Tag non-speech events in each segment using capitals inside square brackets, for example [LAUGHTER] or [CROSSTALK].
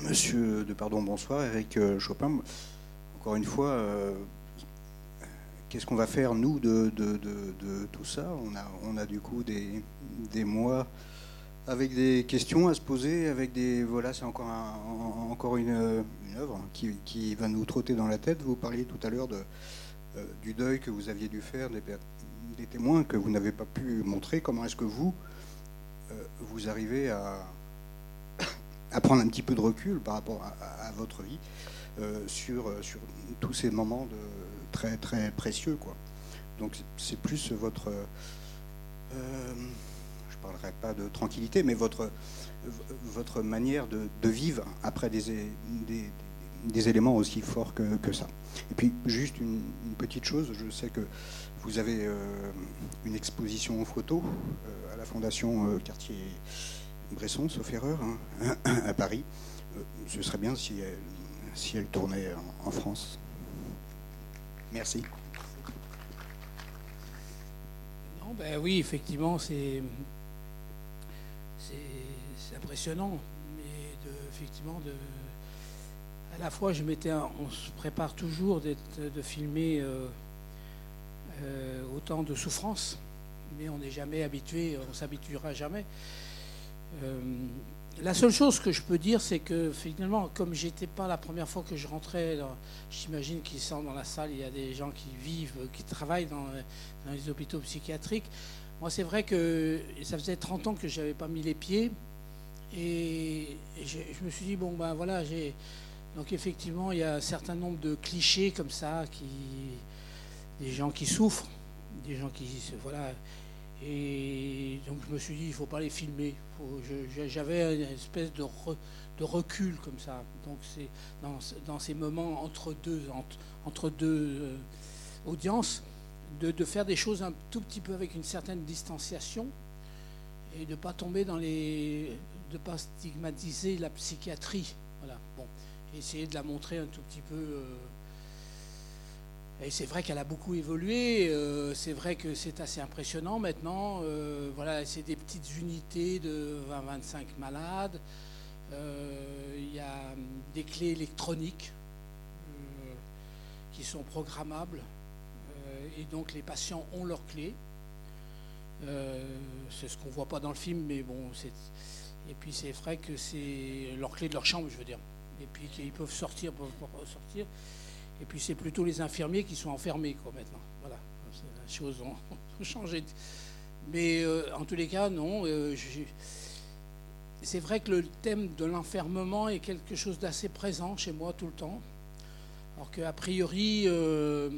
Monsieur de Pardon, bonsoir. Eric euh, Chopin, encore une fois, euh, qu'est-ce qu'on va faire, nous, de, tout ça? On a, du coup des, mois avec des questions à se poser, avec des. Voilà, c'est encore, une, œuvre qui, va nous trotter dans la tête. Vous parliez tout à l'heure euh, du deuil que vous aviez dû faire, des témoins que vous n'avez pas pu montrer. Comment est-ce que vous, vous arrivez à à prendre un petit peu de recul par rapport à, votre vie euh, sur, euh, sur tous ces moments de, très, très précieux. Quoi. Donc c'est plus votre... Euh, je ne parlerai pas de tranquillité, mais votre, votre manière de, vivre après des, des, éléments aussi forts que, que, ça. Et puis juste une, petite chose, je sais que vous avez une exposition en photo à la Fondation Quartier Bresson, sauf erreur, hein, [CLEARS THROAT] à Paris. Euh, ce serait bien si elle, si elle tournait en, France. Merci. Non, ben oui, effectivement, c'est impressionnant, mais de, effectivement à la fois je m'étais on se prépare toujours de filmer euh, euh, autant de souffrance, mais on n'est jamais habitué, on s'habituera jamais. Euh, la seule chose que je peux dire, c'est que finalement, comme j'étais pas la première fois que je rentrais, j'imagine qu'ils sont dans la salle, il y a des gens qui vivent, qui travaillent dans, les hôpitaux psychiatriques. Moi, c'est vrai que ça faisait 30 ans que je n'avais pas mis les pieds. Et, je me suis dit, bon, ben voilà, j'ai. Donc, effectivement, il y a un certain nombre de clichés comme ça, des gens qui souffrent, des gens qui. Voilà. Et donc je me suis dit, il ne faut pas les filmer. J'avais une espèce de, recul comme ça. Donc c'est dans, ces moments entre deux, euh, audiences, de, faire des choses un tout petit peu avec une certaine distanciation et de ne pas tomber dans les. de pas stigmatiser la psychiatrie. Voilà. Bon. essayer de la montrer un tout petit peu. Euh, et c'est vrai qu'elle a beaucoup évolué. Euh, c'est vrai que c'est assez impressionnant maintenant. Euh, voilà, c'est des petites unités de 20-25 malades. Euh, il y a des clés électroniques qui sont programmables. et donc les patients ont leurs clés. c'est ce qu'on ne voit pas dans le film, mais bon, c'est. Et puis c'est vrai que c'est leur clé de leur chambre, je veux dire. Et puis qu'ils peuvent sortir, peuvent sortir. Et puis c'est plutôt les infirmiers qui sont enfermés quoi, maintenant. Voilà, les choses ont, [LAUGHS] changé. Mais euh, en tous les cas, non. Euh, c'est vrai que le thème de l'enfermement est quelque chose d'assez présent chez moi tout le temps. Alors qu'a priori, euh,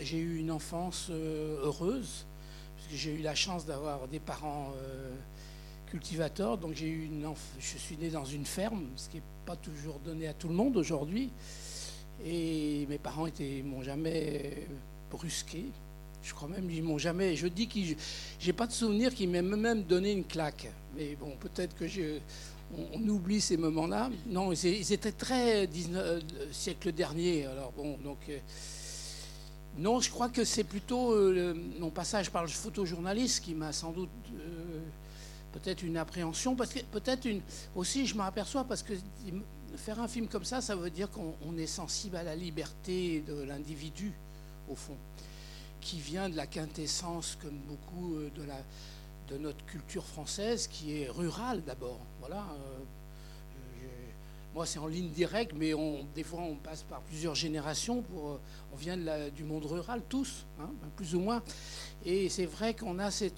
j'ai eu une enfance heureuse, puisque j'ai eu la chance d'avoir des parents cultivateurs. Donc j'ai eu une je suis né dans une ferme, ce qui n'est pas toujours donné à tout le monde aujourd'hui. Et mes parents ne m'ont jamais brusqué. Je crois même qu'ils m'ont jamais. Je dis que j'ai pas de souvenir qu'ils m'aient même donné une claque. Mais bon, peut-être que je, on, oublie ces moments-là. Non, ils, étaient très 19, euh, siècle dernier. Alors bon, donc. Euh, non, je crois que c'est plutôt euh, mon passage par le photojournaliste qui m'a sans doute peut-être une appréhension, parce que peut-être une aussi, je m'aperçois parce que faire un film comme ça, ça veut dire qu'on est sensible à la liberté de l'individu, au fond, qui vient de la quintessence, comme beaucoup euh, de, la, de notre culture française, qui est rurale d'abord. Voilà. Euh, moi, c'est en ligne directe, mais on, des fois, on passe par plusieurs générations. Pour, euh, on vient de la, du monde rural, tous, hein, plus ou moins. Et c'est vrai qu'on a ce,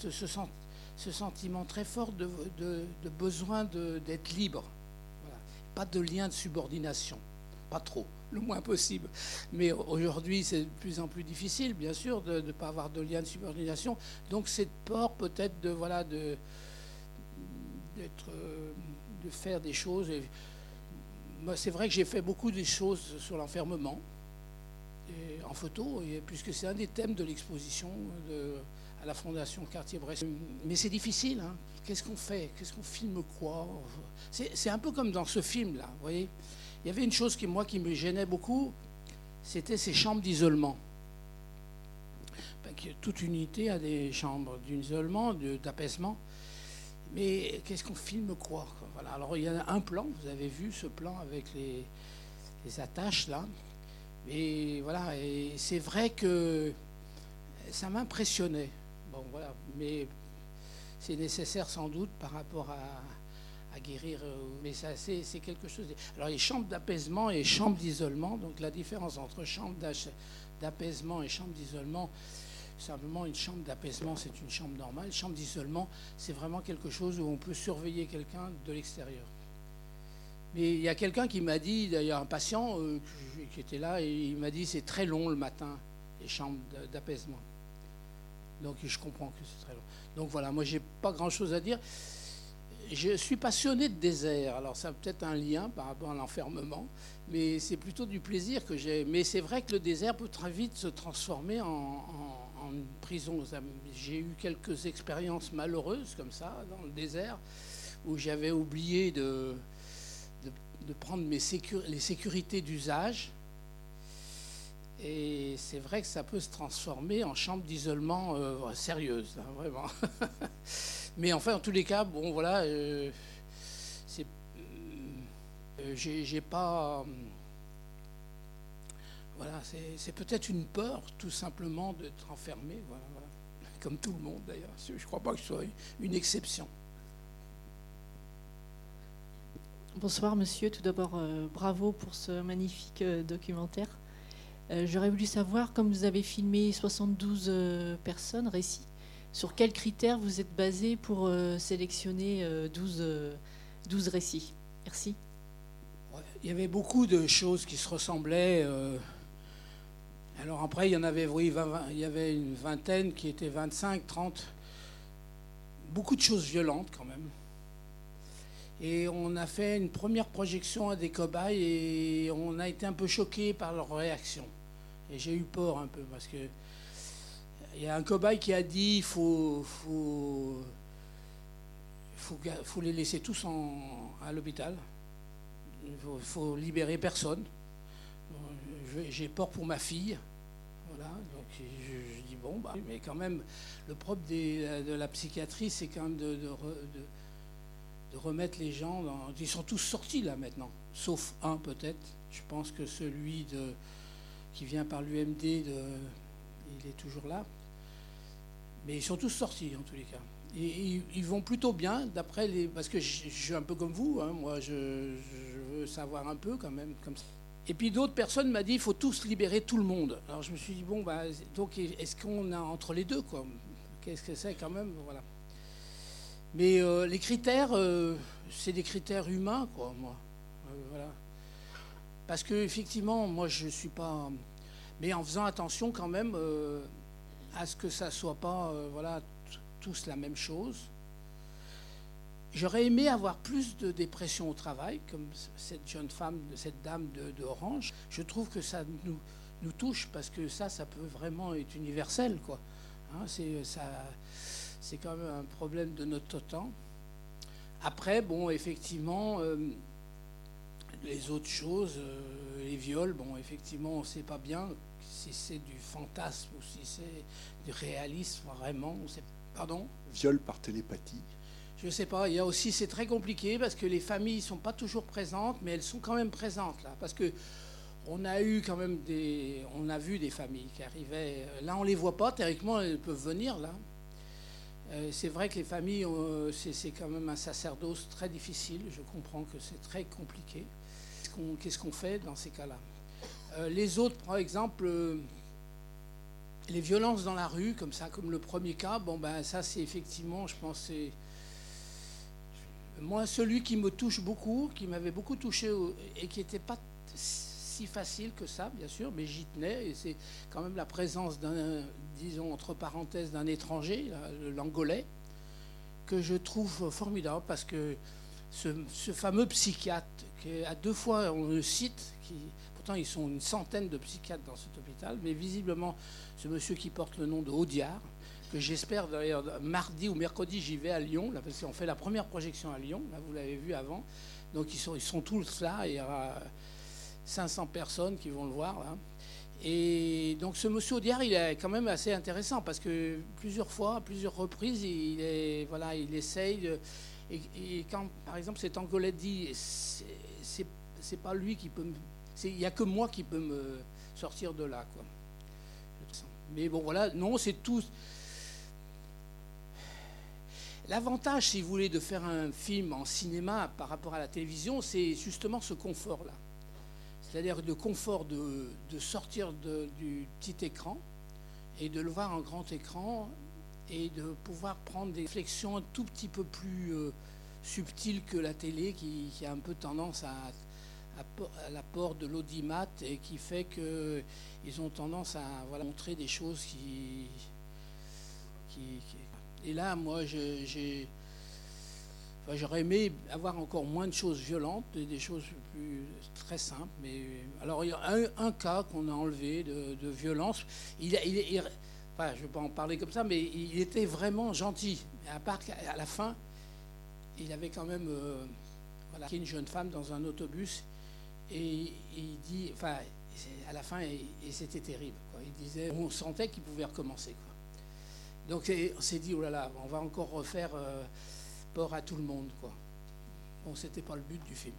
sentiment très fort de, de besoin d'être libre pas de lien de subordination. Pas trop, le moins possible. Mais aujourd'hui, c'est de plus en plus difficile, bien sûr, de ne pas avoir de lien de subordination. Donc cette peur peut-être de, voilà, de, d'être, euh, de faire des choses. c'est vrai que j'ai fait beaucoup de choses sur l'enfermement en photo, puisque c'est un des thèmes de l'exposition la Fondation Cartier-Bresson. Mais c'est difficile. Hein. Qu'est-ce qu'on fait? Qu'est-ce qu'on filme quoi? C'est, un peu comme dans ce film-là, vous voyez Il y avait une chose qui, moi, qui me gênait beaucoup, c'était ces chambres d'isolement. Toute unité a des chambres d'isolement, d'apaisement. Mais qu'est-ce qu'on filme quoi voilà. Alors il y a un plan, vous avez vu ce plan avec les, les attaches là. Et voilà, et c'est vrai que ça m'impressionnait. Mais c'est nécessaire sans doute par rapport à, guérir. Euh, mais ça, c'est, quelque chose. Alors, les chambres d'apaisement et chambres d'isolement. Donc, la différence entre chambre d'apaisement et chambre d'isolement, simplement une chambre d'apaisement, c'est une chambre normale. Chambre d'isolement, c'est vraiment quelque chose où on peut surveiller quelqu'un de l'extérieur. Mais il y a quelqu'un qui m'a dit, d'ailleurs un patient euh, qui était là, et il m'a dit c'est très long le matin, les chambres d'apaisement. Donc je comprends que c'est très long. Donc voilà, moi j'ai pas grand-chose à dire. Je suis passionné de désert, alors ça a peut-être un lien par rapport à l'enfermement, mais c'est plutôt du plaisir que j'ai. Mais c'est vrai que le désert peut très vite se transformer en, prison. J'ai eu quelques expériences malheureuses comme ça dans le désert, où j'avais oublié de, prendre mes les sécurités d'usage et c'est vrai que ça peut se transformer en chambre d'isolement euh, sérieuse, hein, vraiment. [LAUGHS] Mais enfin, en tous les cas, bon, voilà, euh, c'est, euh, j'ai, pas. voilà, c'est, peut-être une peur, tout simplement, d'être enfermé, voilà, [LAUGHS] comme tout le monde d'ailleurs. Je ne crois pas que ce soit une exception. Bonsoir, monsieur. Tout d'abord, bravo pour ce magnifique documentaire. Euh, j'aurais voulu savoir, comme vous avez filmé 72 euh, personnes, récits, sur quels critères vous êtes basé pour euh, sélectionner 12, 12, récits? Merci. Il y avait beaucoup de choses qui se ressemblaient. Alors après, il y en avait, oui, il y avait une vingtaine qui étaient 25, 30. Beaucoup de choses violentes quand même. Et on a fait une première projection à des cobayes et on a été un peu choqués par leur réaction. Et j'ai eu peur un peu parce que il y a un cobaye qui a dit il faut, faut, faut, les laisser tous en, à l'hôpital. Il faut, libérer personne. J'ai peur pour ma fille. Voilà, donc je, dis bon, bah, mais quand même, le propre de la psychiatrie, c'est quand même de, de, de, remettre les gens dans. Ils sont tous sortis là maintenant, sauf un peut-être. Je pense que celui de qui vient par l'UMD, il est toujours là. Mais ils sont tous sortis en tous les cas. Et, ils vont plutôt bien, d'après les. Parce que je, suis un peu comme vous, hein, moi je, veux savoir un peu quand même. Comme ça. Et puis d'autres personnes m'ont dit il faut tous libérer tout le monde. Alors je me suis dit bon, bah, donc est-ce qu'on a entre les deux quoi? Qu'est-ce que c'est quand même? Voilà. Mais euh, les critères, euh, c'est des critères humains, quoi, moi. Euh, voilà. Parce que effectivement, moi, je suis pas. Mais en faisant attention quand même euh, à ce que ça ne soit pas euh, voilà, tous la même chose. J'aurais aimé avoir plus de dépression au travail, comme cette jeune femme, cette dame de, Orange. Je trouve que ça nous, nous, touche parce que ça, ça peut vraiment être universel. Quoi. Hein, c'est, ça, c'est quand même un problème de notre temps. Après, bon, effectivement, euh, les autres choses, euh, les viols, bon, effectivement, on ne sait pas bien si c'est du fantasme ou si c'est du réalisme vraiment. On sait, pardon? Viol par télépathie Je ne sais pas. Il y a aussi, c'est très compliqué parce que les familles ne sont pas toujours présentes, mais elles sont quand même présentes là. Parce que on a eu quand même des. On a vu des familles qui arrivaient. Là, on ne les voit pas. Théoriquement, elles peuvent venir là. Euh, c'est vrai que les familles, c'est quand même un sacerdoce très difficile. Je comprends que c'est très compliqué qu'est-ce qu'on fait dans ces cas-là. Euh, Les autres, par exemple, euh, les violences dans la rue, comme ça, comme le premier cas, bon ben ça c'est effectivement, je pense, c'est moi celui qui me touche beaucoup, qui m'avait beaucoup touché et qui n'était pas si facile que ça, bien sûr, mais j'y tenais et c'est quand même la présence d'un, disons entre parenthèses, d'un étranger, l'angolais, que je trouve formidable parce que ce, fameux psychiatre, qui à deux fois on le cite, qui, pourtant ils sont une centaine de psychiatres dans cet hôpital, mais visiblement ce monsieur qui porte le nom de Audiard, que j'espère d'ailleurs mardi ou mercredi j'y vais à Lyon, là, parce qu'on fait la première projection à Lyon, là vous l'avez vu avant, donc ils sont, tous là, il y aura 500 personnes qui vont le voir là. Et donc ce monsieur Audiard, il est quand même assez intéressant parce que plusieurs fois, à plusieurs reprises, il, voilà, il essaye. De, et, quand, par exemple, cet Angolais dit, c'est pas lui qui peut me. Il n'y a que moi qui peut me sortir de là. Quoi. Mais bon, voilà, non, c'est tout. L'avantage, si vous voulez, de faire un film en cinéma par rapport à la télévision, c'est justement ce confort-là. C'est-à-dire le confort de, sortir du petit écran et de le voir en grand écran et de pouvoir prendre des réflexions un tout petit peu plus subtiles que la télé qui, a un peu tendance à, à, l'apport de l'audimat et qui fait qu'ils ont tendance à voilà, montrer des choses qui, qui, Et là, moi, j'ai J'aurais aimé avoir encore moins de choses violentes, des choses plus très simples. Mais alors il y a un, cas qu'on a enlevé de, violence. Il, il, enfin, je ne vais pas en parler comme ça, mais il était vraiment gentil. À part qu'à la fin, il avait quand même euh, une jeune femme dans un autobus et, il dit, enfin, à la fin, et, c'était terrible. Il disait, on sentait qu'il pouvait recommencer. Donc on s'est dit, oh là là, on va encore refaire. Euh, à tout le monde. Quoi. Bon, c'était pas le but du film.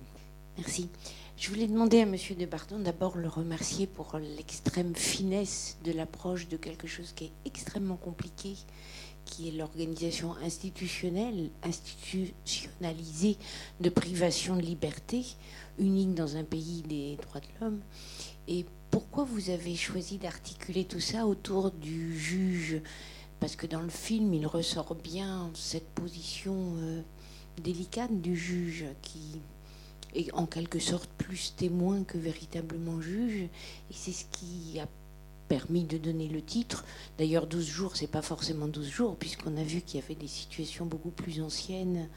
Merci. Je voulais demander à Monsieur de Bardon d'abord le remercier pour l'extrême finesse de l'approche de quelque chose qui est extrêmement compliqué, qui est l'organisation institutionnelle, institutionnalisée de privation de liberté, unique dans un pays des droits de l'homme. Et pourquoi vous avez choisi d'articuler tout ça autour du juge? Parce que dans le film, il ressort bien cette position euh, délicate du juge qui est en quelque sorte plus témoin que véritablement juge. Et c'est ce qui a permis de donner le titre. D'ailleurs, 12 jours, c'est pas forcément 12 jours, puisqu'on a vu qu'il y avait des situations beaucoup plus anciennes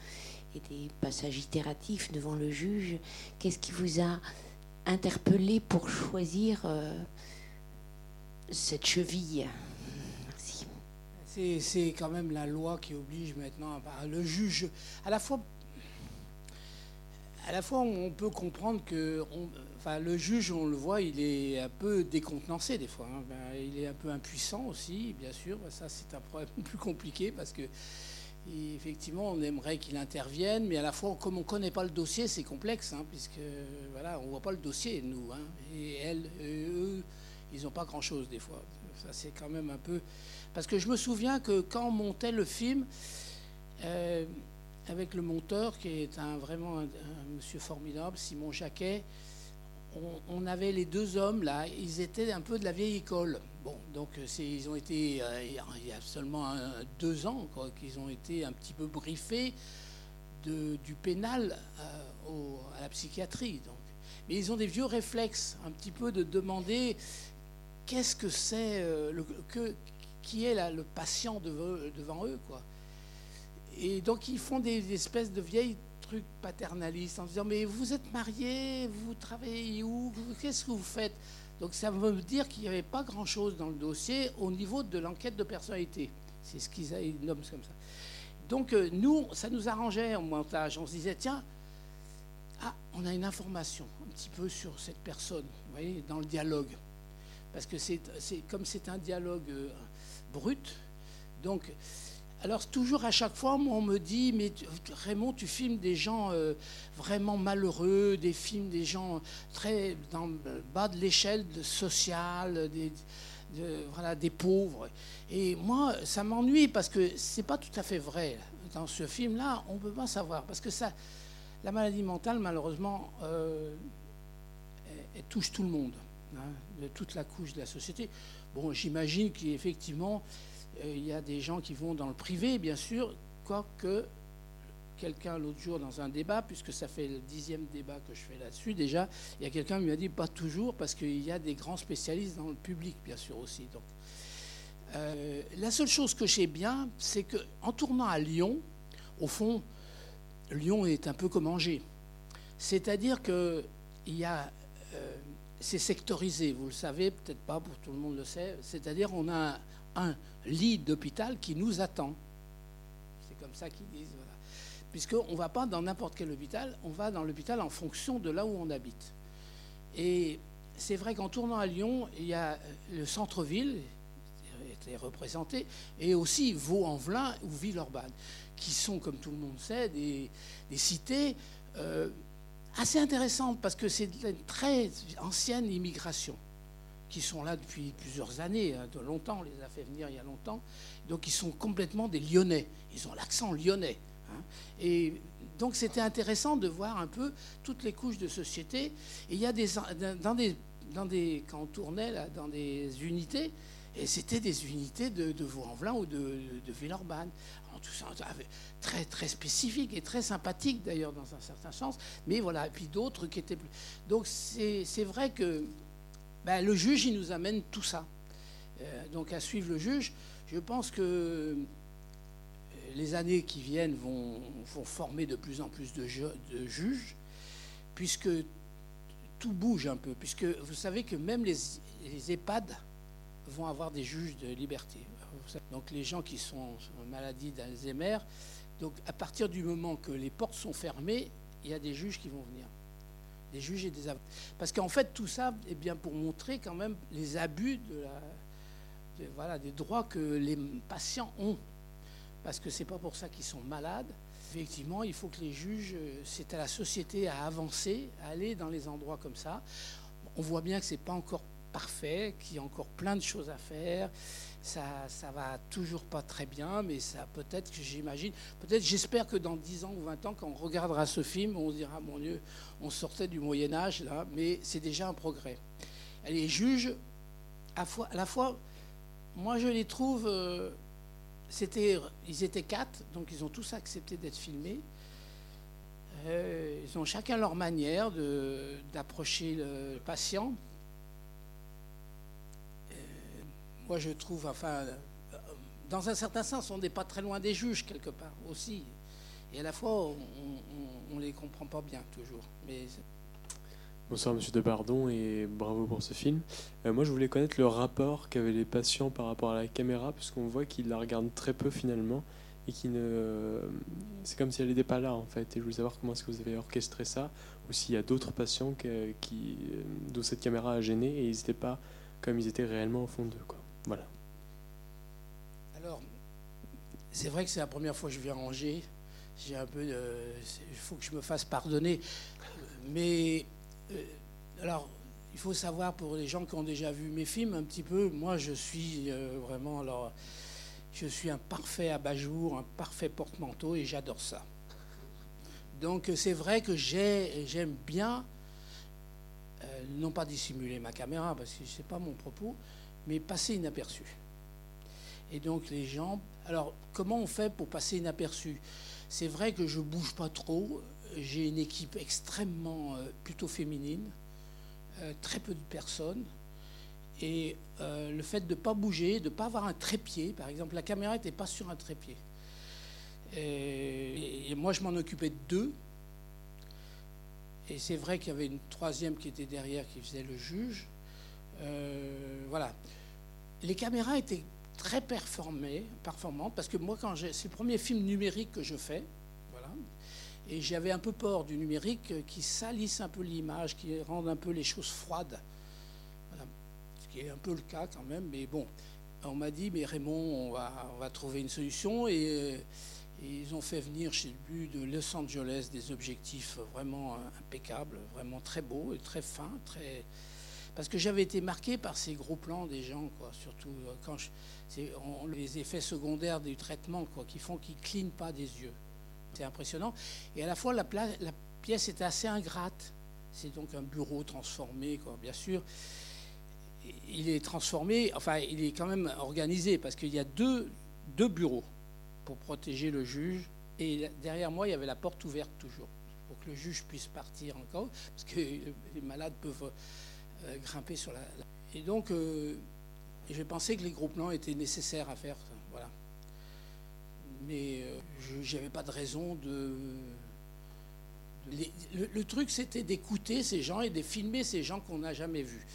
et des passages itératifs devant le juge. Qu'est-ce qui vous a interpellé pour choisir euh, cette cheville? C'est quand même la loi qui oblige maintenant le juge. À la fois, à la fois on peut comprendre que enfin, le juge, on le voit, il est un peu décontenancé des fois. Hein. Ben, il est un peu impuissant aussi, bien sûr. Ça, c'est un problème [LAUGHS] plus compliqué parce que effectivement, on aimerait qu'il intervienne, mais à la fois, comme on ne connaît pas le dossier, c'est complexe, hein, puisque voilà, on ne voit pas le dossier, nous. Hein. et eux, ils n'ont pas grand-chose des fois. Ça, c'est quand même un peu parce que je me souviens que quand on montait le film, euh, avec le monteur, qui est un, vraiment un, monsieur formidable, Simon Jacquet, on, avait les deux hommes là, ils étaient un peu de la vieille école. Bon, donc ils ont été, euh, il y a seulement deux ans qu'ils ont été un petit peu briefés du pénal euh, à la psychiatrie. Donc. Mais ils ont des vieux réflexes, un petit peu de demander qu'est-ce que c'est, qui est là, le patient devant, eux. Quoi. Et donc ils font des, espèces de vieilles trucs paternalistes en disant mais vous êtes marié, vous travaillez où, qu'est-ce que vous faites? Donc ça veut dire qu'il n'y avait pas grand-chose dans le dossier au niveau de l'enquête de personnalité. C'est ce qu'ils nomment comme ça. Donc euh, nous, ça nous arrangeait en montage. On se disait tiens, ah, on a une information un petit peu sur cette personne, vous voyez, dans le dialogue. Parce que c'est comme c'est un dialogue euh, brut. Donc, alors toujours à chaque fois, on me dit, mais Raymond, tu filmes des gens euh, vraiment malheureux, des films des gens très dans le bas de l'échelle sociale, des, voilà, des pauvres. Et moi, ça m'ennuie parce que c'est pas tout à fait vrai. Dans ce film-là, on ne peut pas savoir. Parce que la maladie mentale, malheureusement, euh, elle, touche tout le monde, hein, toute la couche de la société. Bon, j'imagine qu'effectivement, il y a des gens qui vont dans le privé, bien sûr, quoique quelqu'un l'autre jour dans un débat, puisque ça fait le dixième débat que je fais là-dessus déjà, il y a quelqu'un qui m'a dit pas toujours, parce qu'il y a des grands spécialistes dans le public, bien sûr aussi. Donc, euh, la seule chose que j'ai bien, c'est qu'en tournant à Lyon, au fond, Lyon est un peu comme Angers. C'est-à-dire qu'il y a euh, c'est sectorisé, vous le savez, peut-être pas pour tout le monde le sait. C'est-à-dire on a un, lit d'hôpital qui nous attend. C'est comme ça qu'ils disent. Voilà. Puisqu'on ne va pas dans n'importe quel hôpital, on va dans l'hôpital en fonction de là où on habite. Et c'est vrai qu'en tournant à Lyon, il y a le centre-ville était représenté, et aussi Vaux-en-Velin ou Villeurbanne, qui sont, comme tout le monde sait, des, cités euh, assez intéressantes parce que c'est une très ancienne immigration qui sont là depuis plusieurs années, hein, de longtemps, on les a fait venir il y a longtemps. Donc ils sont complètement des Lyonnais, ils ont l'accent lyonnais. Hein. Et donc c'était intéressant de voir un peu toutes les couches de société. Et il y a des dans des dans des quand on tournait là, dans des unités, et c'était des unités de, de Vaux-en-Velin ou de, de Villeurbanne. Tout ça très très spécifique et très sympathique d'ailleurs dans un certain sens. Mais voilà, et puis d'autres qui étaient plus. Donc c'est vrai que ben, le juge, il nous amène tout ça. Euh, donc à suivre le juge, je pense que euh, les années qui viennent vont, former de plus en plus de, juges, puisque tout bouge un peu, puisque vous savez que même les, EHPAD vont avoir des juges de liberté. Donc les gens qui sont en d'Alzheimer, donc à partir du moment que les portes sont fermées, il y a des juges qui vont venir des juges et des avocats. Parce qu'en fait, tout ça est bien pour montrer quand même les abus des droits que les patients ont. Parce que ce n'est pas pour ça qu'ils sont malades. Effectivement, il faut que les juges, c'est à la société à avancer, à aller dans les endroits comme ça. On voit bien que ce n'est pas encore parfait, qu'il y a encore plein de choses à faire ça, ça va toujours pas très bien, mais ça peut-être que j'imagine, peut-être j'espère que dans 10 ans ou 20 ans, quand on regardera ce film, on se dira, mon Dieu, on sortait du Moyen Âge là, mais c'est déjà un progrès. Les juges, à, la fois, moi je les trouve, euh, c'était, ils étaient quatre, donc ils ont tous accepté d'être filmés. Euh, ils ont chacun leur manière d'approcher le patient. Moi je trouve, enfin, dans un certain sens, on n'est pas très loin des juges quelque part aussi. Et à la fois, on ne les comprend pas bien toujours. Bonsoir Monsieur Debardon et bravo pour ce film. Euh, moi je voulais connaître le rapport qu'avaient les patients par rapport à la caméra, puisqu'on voit qu'ils la regardent très peu finalement et qui ne. C'est comme si elle n'était pas là en fait. Et je voulais savoir comment est-ce que vous avez orchestré ça, ou s'il y a d'autres patients qui, dont cette caméra a gêné et ils n'étaient pas comme ils étaient réellement au fond d'eux. Quoi. Voilà. Alors, c'est vrai que c'est la première fois que je viens ranger. J'ai un peu, il faut que je me fasse pardonner. Mais euh, alors, il faut savoir pour les gens qui ont déjà vu mes films un petit peu. Moi, je suis euh, vraiment alors, je suis un parfait abat-jour, un parfait porte-manteau et j'adore ça. Donc c'est vrai que j'aime bien, euh, non pas dissimuler ma caméra parce que c'est pas mon propos, mais passer inaperçu. Et donc les gens... Alors comment on fait pour passer inaperçu? C'est vrai que je bouge pas trop. J'ai une équipe extrêmement euh, plutôt féminine, euh, très peu de personnes. Et euh, le fait de ne pas bouger, de ne pas avoir un trépied, par exemple, la caméra n'était pas sur un trépied. Et, et moi, je m'en occupais de deux. Et c'est vrai qu'il y avait une troisième qui était derrière qui faisait le juge. Euh, voilà. Les caméras étaient très performées, performantes parce que moi, quand c'est le premier film numérique que je fais, voilà, et j'avais un peu peur du numérique qui salisse un peu l'image, qui rende un peu les choses froides. Ce qui est un peu le cas quand même, mais bon, on m'a dit, mais Raymond, on va, on va trouver une solution, et, ils ont fait venir chez lui de Los Angeles des objectifs vraiment impeccables, vraiment très beaux et très fins, très parce que j'avais été marqué par ces gros plans des gens, surtout euh, quand je, les effets secondaires du traitement, quoi, qui font qu'ils ne clignent pas des yeux. C'est impressionnant. Et à la fois, la, pièce était assez ingrate. C'est donc un bureau transformé, bien sûr. Il est transformé, enfin, il est quand même organisé, parce qu'il y a deux, bureaux pour protéger le juge. Et derrière moi, il y avait la porte ouverte toujours, pour que le juge puisse partir encore, parce que les malades peuvent grimper sur la, Et donc, euh, j'ai pensé que les gros plans étaient nécessaires à faire. Voilà. Mais euh, je n'avais pas de raison de. le, truc, c'était d'écouter ces gens et de filmer ces gens qu'on n'a jamais vus.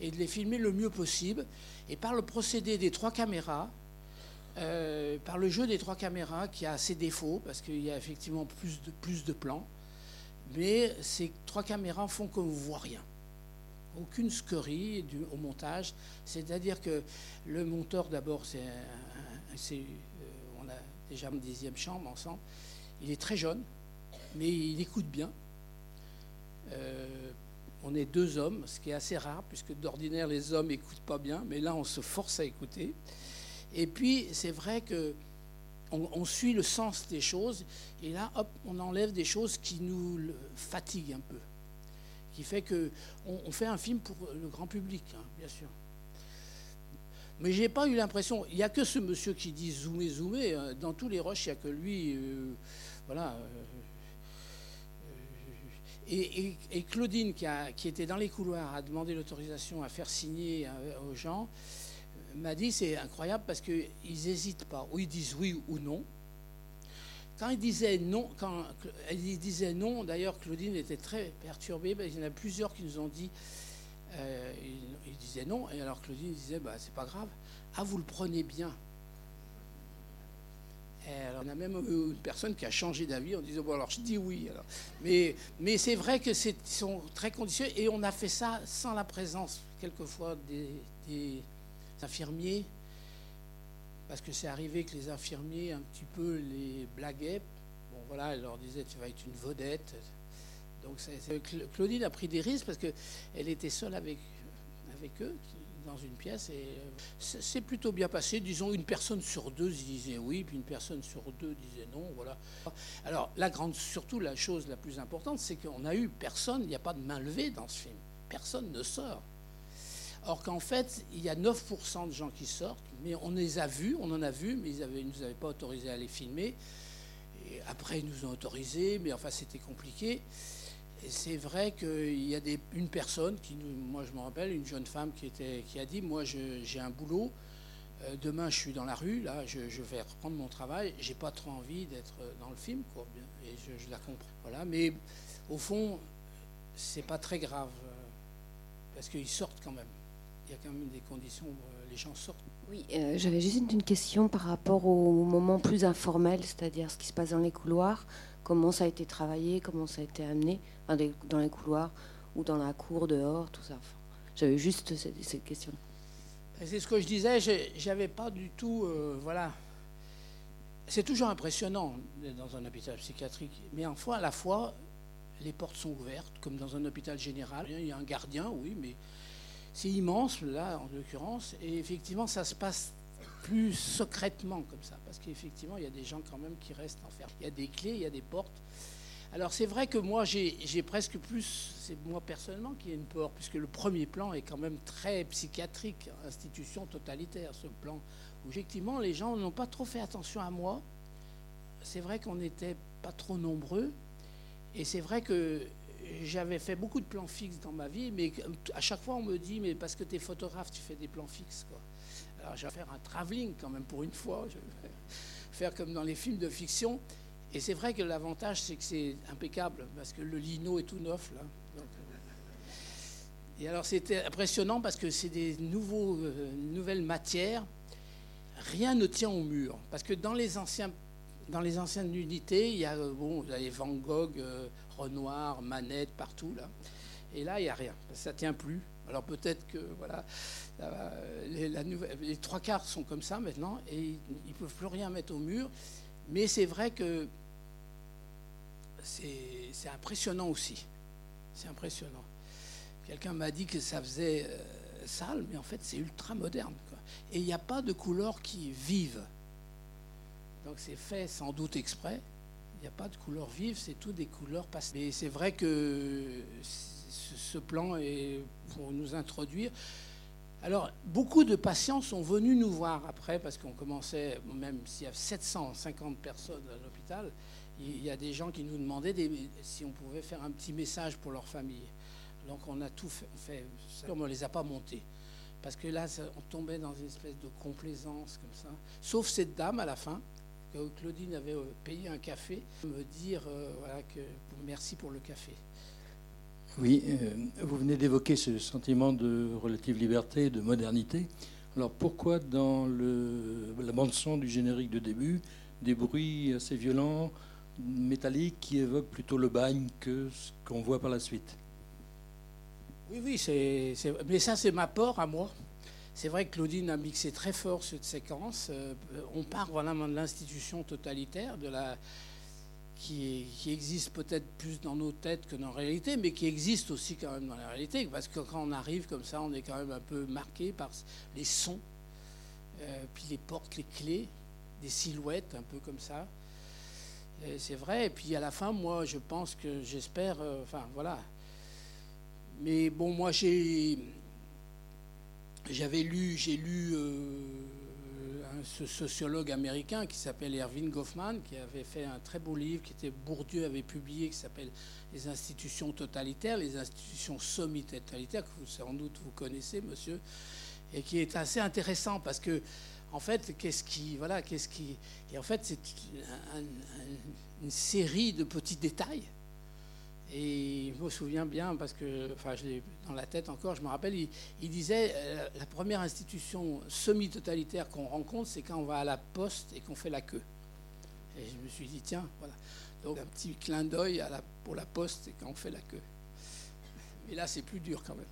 Et de les filmer le mieux possible. Et par le procédé des trois caméras, par le jeu des trois caméras qui a ses défauts, parce qu'il y a effectivement plus de, plus de plans, mais ces trois caméras font qu'on ne voit rien aucune scorie au montage. C'est-à-dire que le monteur, d'abord, c'est, c'est euh, on a déjà une dixième chambre ensemble. Il est très jeune, mais il écoute bien. Euh, on est deux hommes, ce qui est assez rare, puisque d'ordinaire les hommes n'écoutent pas bien, mais là on se force à écouter. Et puis c'est vrai que on, suit le sens des choses, et là hop, on enlève des choses qui nous fatiguent un peu, qui fait que on, fait un film pour le grand public, hein, bien sûr. Mais j'ai pas eu l'impression. Il n'y a que ce monsieur qui dit zoomer, zoomer. Hein. Dans tous les rushs, il n'y a que lui. Euh, voilà. Euh, et, Claudine, qui, était dans les couloirs, a demandé l'autorisation à faire signer euh, aux gens, euh, m'a dit c'est incroyable parce qu'ils n'hésitent pas, ou ils disent oui ou non. Quand ils disaient non, quand ils disaient non, d'ailleurs Claudine était très perturbée, ben, il y en a plusieurs qui nous ont dit, euh, ils, disaient non, et alors Claudine disait bah, c'est pas grave, ah vous le prenez bien. Alors, on a même une personne qui a changé d'avis en disant Bon, alors je dis oui. Mais, mais c'est vrai que c'est sont très conditionnés et on a fait ça sans la présence, quelquefois, des, infirmiers. Parce que c'est arrivé que les infirmiers, un petit peu, les blaguaient. Bon, voilà, elle leur disait Tu vas être une vedette. Donc, Claudine a pris des risques parce qu'elle était seule avec, avec eux dans une pièce et c'est plutôt bien passé. Disons, une personne sur deux disait oui, puis une personne sur deux disait non. Voilà. Alors, la grande, surtout la chose la plus importante, c'est qu'on a eu personne, il n'y a pas de main levée dans ce film. Personne ne sort. Or qu'en fait, il y a 9% de gens qui sortent, mais on les a vus, on en a vu, mais ils ne nous avaient pas autorisé à les filmer. Après, ils nous ont autorisés, mais enfin, c'était compliqué c'est vrai qu'il y a une personne, qui, moi je me rappelle, une jeune femme qui, était, qui a dit, moi j'ai un boulot, euh, demain je suis dans la rue, là je, vais reprendre mon travail, j'ai pas trop envie d'être dans le film, quoi, et je, la comprends. Voilà, mais au fond, c'est pas très grave, euh, parce qu'ils sortent quand même. Il y a quand même des conditions où euh, les gens sortent. Oui, j'avais juste une question par rapport au moment plus informel, c'est-à-dire ce qui se passe dans les couloirs comment ça a été travaillé, comment ça a été amené dans les couloirs ou dans la cour, dehors, tout ça. J'avais juste cette, question. C'est ce que je disais, j'avais pas du tout. Euh, voilà. C'est toujours impressionnant dans un hôpital psychiatrique, mais en fois, à la fois, les portes sont ouvertes, comme dans un hôpital général. Il y a un gardien, oui, mais c'est immense, là, en l'occurrence, et effectivement, ça se passe plus secrètement comme ça, parce qu'effectivement, il y a des gens quand même qui restent enfermés. Il y a des clés, il y a des portes. Alors c'est vrai que moi, j'ai presque plus, c'est moi personnellement qui ai une peur, puisque le premier plan est quand même très psychiatrique, institution totalitaire, ce plan, où effectivement les gens n'ont pas trop fait attention à moi. C'est vrai qu'on n'était pas trop nombreux, et c'est vrai que j'avais fait beaucoup de plans fixes dans ma vie, mais à chaque fois on me dit, mais parce que tu es photographe, tu fais des plans fixes. Quoi. Alors, je vais faire un travelling quand même pour une fois. Je vais faire comme dans les films de fiction. Et c'est vrai que l'avantage, c'est que c'est impeccable, parce que le lino est tout neuf, là. Euh, et alors, c'était impressionnant parce que c'est des nouveaux, euh, nouvelles matières. Rien ne tient au mur. Parce que dans les, anciens, dans les anciennes unités, il y a, euh, bon, Van Gogh, Renoir, Manette, partout, là. Et là, il n'y a rien. Ça ne tient plus. Alors peut-être que voilà, les, les, trois quarts sont comme ça maintenant et ils ne peuvent plus rien mettre au mur. Mais c'est vrai que c'est impressionnant aussi. C'est impressionnant. Quelqu'un m'a dit que ça faisait euh, sale, mais en fait c'est ultra moderne. Et il n'y a pas de couleurs qui vivent. Donc c'est fait sans doute exprès. Il n'y a pas de couleurs vives, c'est tout des couleurs passées. Mais c'est vrai que ce plan est pour nous introduire. Alors, beaucoup de patients sont venus nous voir après, parce qu'on commençait, même s'il y a 750 personnes à l'hôpital, il y a des gens qui nous demandaient si on pouvait faire un petit message pour leur famille. Donc, on a tout fait, fait, on ne les a pas montés. Parce que là, on tombait dans une espèce de complaisance comme ça. Sauf cette dame à la fin, que Claudine avait euh, payé un café, me dire euh, voilà, que merci pour le café. Oui, euh, vous venez d'évoquer ce sentiment de relative liberté, de modernité. Alors pourquoi dans le, la bande-son du générique de début, des bruits assez violents, métalliques, qui évoquent plutôt le bagne que ce qu'on voit par la suite? Oui, oui, c'est, mais ça, c'est ma peur à moi. C'est vrai que Claudine a mixé très fort cette séquence. Euh, on part vraiment de l'institution totalitaire, de la, qui, existe peut-être plus dans nos têtes que dans la réalité, mais qui existe aussi quand même dans la réalité. Parce que quand on arrive comme ça, on est quand même un peu marqué par les sons, euh, puis les portes, les clés, des silhouettes, un peu comme ça. C'est vrai. Et puis à la fin, moi, je pense que j'espère. euh, enfin, voilà. Mais bon, moi, j'ai. J'avais lu, j'ai lu euh, ce sociologue américain qui s'appelle Erving Goffman, qui avait fait un très beau livre, qui était Bourdieu avait publié, qui s'appelle Les institutions totalitaires, les institutions semi-totalitaires, que sans doute vous connaissez, monsieur, et qui est assez intéressant parce que, en fait, qu'est-ce qui, voilà, qu'est-ce qui, et en fait, c'est un- un- une série de petits détails. Et je me souviens bien, parce que, enfin, je l'ai dans la tête encore, je me rappelle, il, disait euh, la première institution semi-totalitaire qu'on rencontre, c'est quand on va à la poste et qu'on fait la queue. Et je me suis dit, tiens, voilà. Donc, un petit clin d'œil pour la poste et quand on fait la queue. Mais là, c'est plus dur quand même.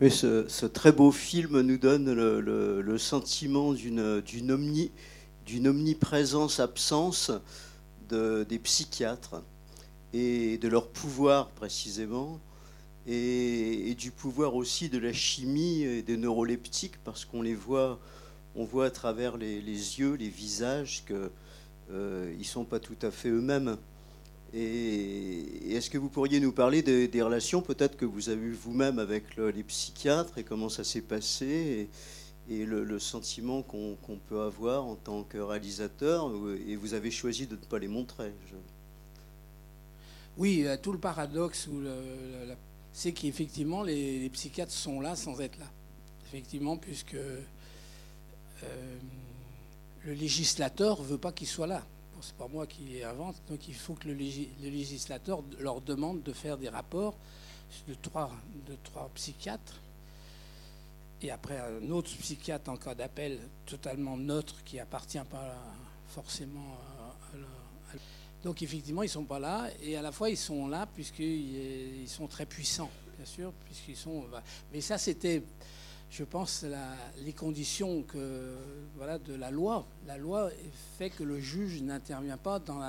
Mais ce, très beau film nous donne le, sentiment d'une omniprésence-absence de- des psychiatres et de leur pouvoir précisément, et, du pouvoir aussi de la chimie et des neuroleptiques, parce qu'on les voit, on voit à travers les, yeux, les visages, qu'ils ne sont pas tout à fait eux-mêmes. Et, est-ce que vous pourriez nous parler des, relations peut-être que vous avez eues vous-même avec le- les psychiatres et comment ça s'est passé et le, sentiment qu'on peut avoir en tant que réalisateur et vous avez choisi de ne pas les montrer. Oui, tout le paradoxe, c'est qu'effectivement, les, psychiatres sont là sans être là. Effectivement, puisque euh, le législateur ne veut pas qu'ils soient là. Bon, c'est pas moi qui les invente, donc il faut que le, le législateur leur demande de faire des rapports de trois psychiatres. Et après, un autre psychiatre en cas d'appel totalement neutre qui appartient pas forcément à- la- donc effectivement, ils ne sont pas là, et à la fois ils sont là puisqu'ils ils sont très puissants, bien sûr, puisqu'ils sont. bah, Mais ça, c'était, je pense, la- les conditions que, voilà, de la loi. La loi fait que le juge n'intervient pas dans,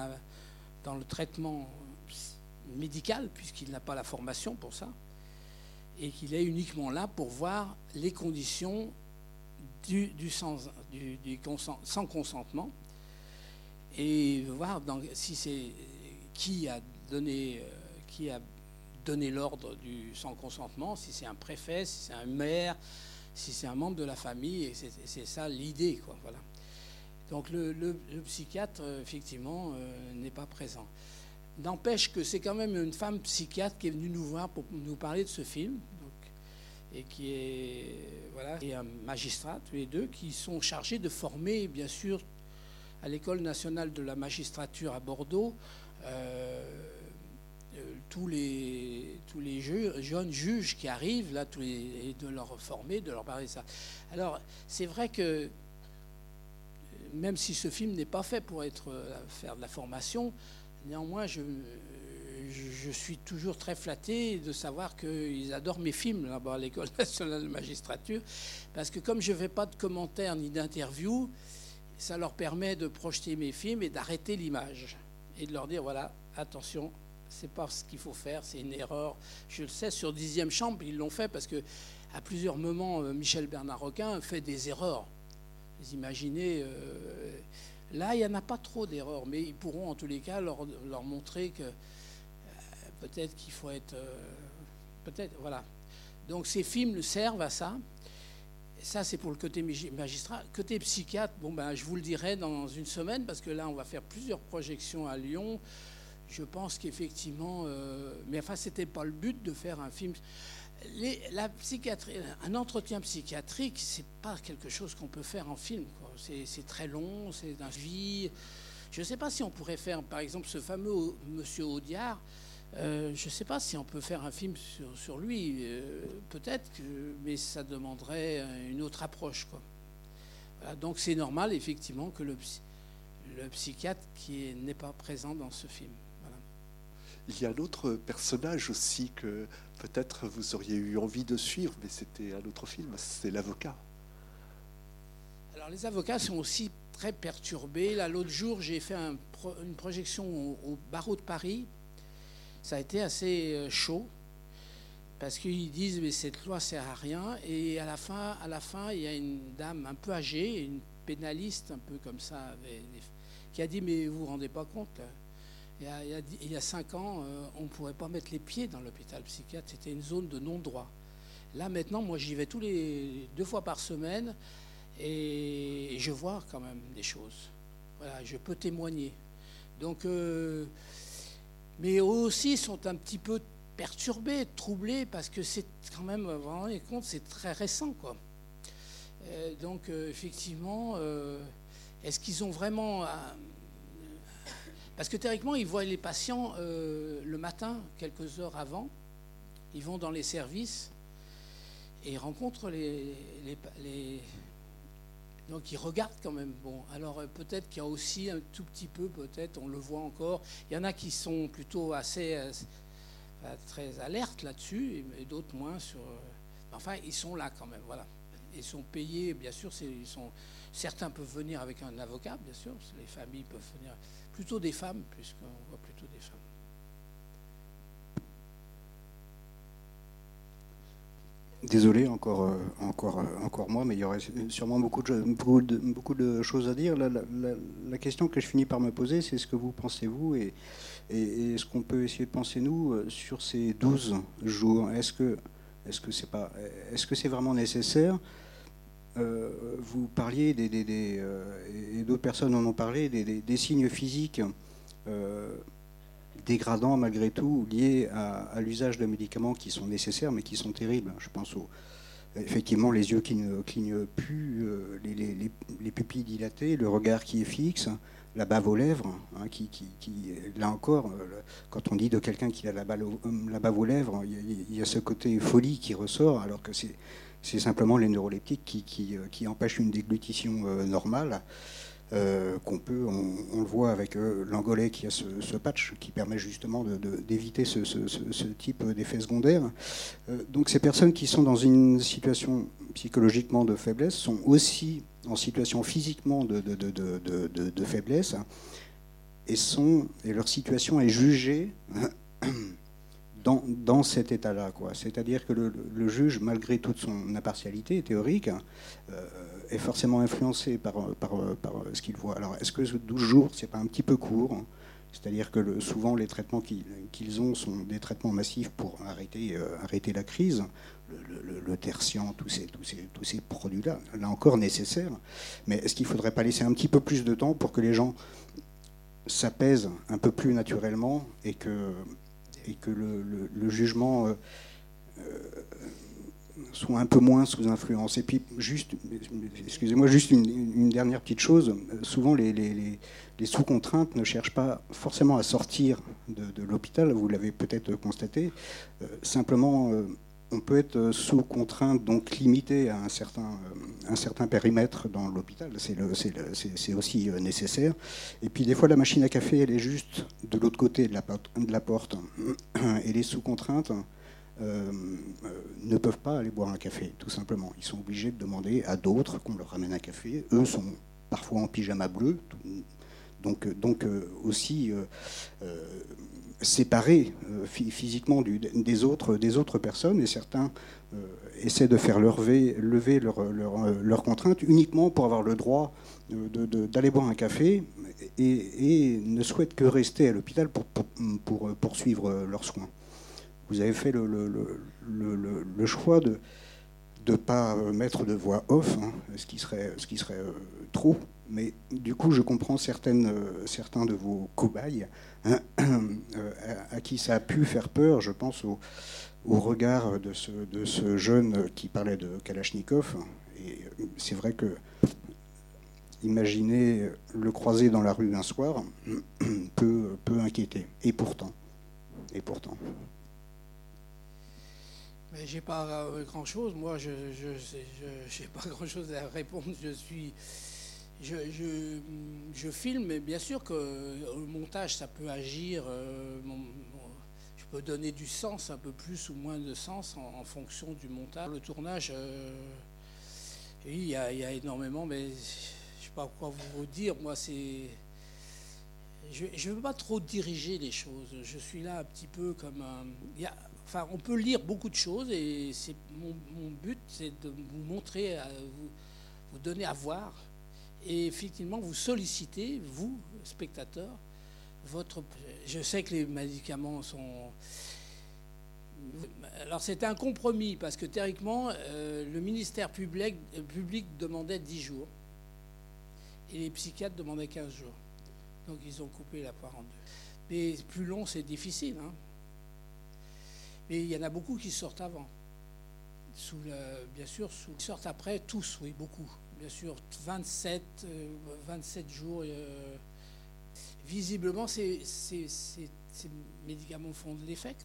le traitement médical, puisqu'il n'a pas la formation pour ça, et qu'il est uniquement là pour voir les conditions du, sans, consentement et voir si c'est qui a donné euh, qui a donné l'ordre du sans consentement, si c'est un préfet, si c'est un maire, si c'est un membre de la famille, et c'est ça l'idée, quoi. Voilà. Donc le psychiatre, euh, effectivement, euh, n'est pas présent. N'empêche que c'est quand même une femme psychiatre qui est venue nous voir pour nous parler de ce film, et qui est voilà, et un magistrat, tous les deux, qui sont chargés de former, bien sûr, à l'École nationale de la magistrature à Bordeaux, euh, euh, tous les, tous les jeunes juges qui arrivent, là, et de leur former, de leur parler de ça. Alors, c'est vrai que, euh, même si ce film n'est pas fait pour être, faire de la formation, néanmoins, je, suis toujours très flatté de savoir qu'ils adorent mes films là-bas à l'École [LAUGHS] nationale de magistrature, parce que comme je ne fais pas de commentaires ni d'interviews, ça leur permet de projeter mes films et d'arrêter l'image et de leur dire voilà, attention, c'est pas ce qu'il faut faire, c'est une erreur. Je le sais, sur Dixième Chambre, ils l'ont fait parce que à plusieurs moments, euh, Michel Bernard Roquin fait des erreurs. Vous imaginez, euh, là, il n'y en a pas trop d'erreurs, mais ils pourront en tous les cas leur, montrer que euh, peut-être qu'il faut être. euh, peut-être, voilà. Donc ces films servent à ça. Ça, c'est pour le côté magi- magistrat. Côté psychiatre, bon, ben, je vous le dirai dans une semaine, parce que là, on va faire plusieurs projections à Lyon. Je pense qu'effectivement, euh, mais enfin, c'était pas le but de faire un film. La psychiatrie, un entretien psychiatrique, c'est pas quelque chose qu'on peut faire en film. C'est très long, c'est d'un vie. Je ne sais pas si on pourrait faire, par exemple, ce fameux Monsieur Audiard. euh, je ne sais pas si on peut faire un film sur, lui, euh, peut-être, mais ça demanderait une autre approche. Donc c'est normal, effectivement, que le, le psychiatre qui est- n'est pas présent dans ce film. Il y a un autre personnage aussi que peut-être vous auriez eu envie de suivre, mais c'était un autre film, c'est l'avocat. Alors les avocats sont aussi très perturbés. Là, l'autre jour, j'ai fait une projection au, barreau de Paris. Ça a été assez euh, chaud parce qu'ils disent mais cette loi sert à rien. Et à la fin, à la fin, il y a une dame un peu âgée, une pénaliste un peu comme ça, qui a dit mais vous vous rendez pas compte il y, a, cinq ans, euh, on ne pourrait pas mettre les pieds dans l'hôpital psychiatre. C'était une zone de non-droit. Là, maintenant, moi, j'y vais tous les deux fois par semaine et je vois quand même des choses. Voilà, je peux témoigner. Donc, euh, mais eux aussi sont un petit peu perturbés, troublés, parce que c'est quand même, vous vous rendez compte, c'est très récent, quoi. Euh, donc, effectivement, est-ce qu'ils ont vraiment parce que théoriquement, ils voient les patients euh, le matin, quelques heures avant. Ils vont dans les services et ils rencontrent les, donc ils regardent quand même. Bon, alors euh, peut-être qu'il y a aussi un tout petit peu, peut-être, on le voit encore. Il y en a qui sont plutôt assez euh, très alertes là-dessus, et, d'autres moins sur. enfin, ils sont là quand même. Voilà. Ils sont payés, bien sûr. Ils sont, certains peuvent venir avec un avocat, bien sûr. Les familles peuvent venir plutôt des femmes, puisqu'on voit plutôt des femmes. Désolé, encore, euh, encore, euh, encore moi, mais il y aurait sûrement beaucoup de, beaucoup de, beaucoup de choses à dire. La, question que je finis par me poser, c'est ce que vous pensez, vous, et, et, ce qu'on peut essayer de penser, nous, euh, sur ces 12 jours. Est-ce que est-ce est-ce que c'est vraiment nécessaire euh, vous parliez des, euh, et d'autres personnes en ont parlé des, signes physiques euh, dégradants malgré tout liés à, l'usage de médicaments qui sont nécessaires mais qui sont terribles. Je pense aux, effectivement les yeux qui ne clignent plus, les, pupilles dilatées, le regard qui est fixe, la bave aux lèvres, hein, là encore, quand on dit de quelqu'un qui a la, bave aux lèvres, il y, a ce côté folie qui ressort, alors que c'est c'est simplement les neuroleptiques qui, euh, empêchent une déglutition euh, normale. Euh, qu'on peut, on, le voit avec l'angolais qui a ce, patch qui permet justement d'éviter ce, type d'effet secondaire. donc ces personnes qui sont dans une situation psychologiquement de faiblesse sont aussi en situation physiquement de, de faiblesse et leur situation est jugée dans, cet état-là. C'est-à-dire que le, juge, malgré toute son impartialité théorique, euh, est forcément influencé par, ce qu'il voit. Alors, est-ce que 12 jours, c'est pas un petit peu court? C'est-à-dire que souvent les traitements qu'ils ont sont des traitements massifs pour arrêter, euh, la crise, le, le, tertian, tous ces, tous ces, tous ces produits-là, là encore nécessaires. Mais est-ce qu'il ne faudrait pas laisser un petit peu plus de temps pour que les gens s'apaisent un peu plus naturellement et que et que le, jugement euh, euh, soit un peu moins sous influence. Et puis, juste, excusez-moi, juste une, dernière petite chose. Souvent, les, sous-contraintes ne cherchent pas forcément à sortir de, l'hôpital, vous l'avez peut-être constaté. Euh, simplement, on peut être sous contrainte, donc limité à un certain, euh, un certain périmètre dans l'hôpital. C'est aussi euh, nécessaire. Et puis des fois, la machine à café, elle est juste de l'autre côté de la, porte. Et les sous contraintes euh, ne peuvent pas aller boire un café, tout simplement. Ils sont obligés de demander à d'autres qu'on leur ramène un café. Eux sont parfois en pyjama bleu. Donc, donc aussi séparés euh, physiquement des, autres, personnes et certains euh, essaient de faire lever, lever leurs leur, contraintes uniquement pour avoir le droit d'aller boire un café et, ne souhaitent que rester à l'hôpital pour, pour, poursuivre leurs soins. Vous avez fait le, choix de ne pas mettre de voix off, hein, ce qui serait, euh, trop, mais du coup je comprends certaines, certains de vos cobayes [CLEARS THROAT] Euh, à, qui ça a pu faire peur, je pense au, regard de ce, de ce, jeune qui parlait de Kalachnikov. Et c'est vrai que imaginer le croiser dans la rue un soir [CLEARS THROAT] peut, peut inquiéter. Et pourtant, et pourtant. J'ai pas euh, grand chose. Moi, je n'ai [LAUGHS] pas grand chose à répondre. Je suis je, je, filme, mais bien sûr que le montage, ça peut agir. Euh, je peux donner du sens, un peu plus ou moins de sens en, fonction du montage. Le tournage, euh, oui, il y, a, énormément, mais je ne sais pas quoi vous dire. Moi, c'est. Je ne veux pas trop diriger les choses. Je suis là un petit peu comme un. Il enfin, on peut lire beaucoup de choses et c'est mon, but, c'est de vous montrer, vous, donner à voir et effectivement vous solliciter, vous, spectateurs, votre. Je sais que les médicaments sont. Alors c'était un compromis parce que théoriquement, euh, le ministère public, public demandait 10 jours et les psychiatres demandaient 15 jours. Donc ils ont coupé la poire en deux. Mais plus long, c'est difficile. Hein. Mais il y en a beaucoup qui sortent avant. Bien sûr, sous, ils sortent après, tous, oui, beaucoup. Bien sûr, 27, 27 euh, jours. Euh, visiblement, ces, médicaments font de l'effet.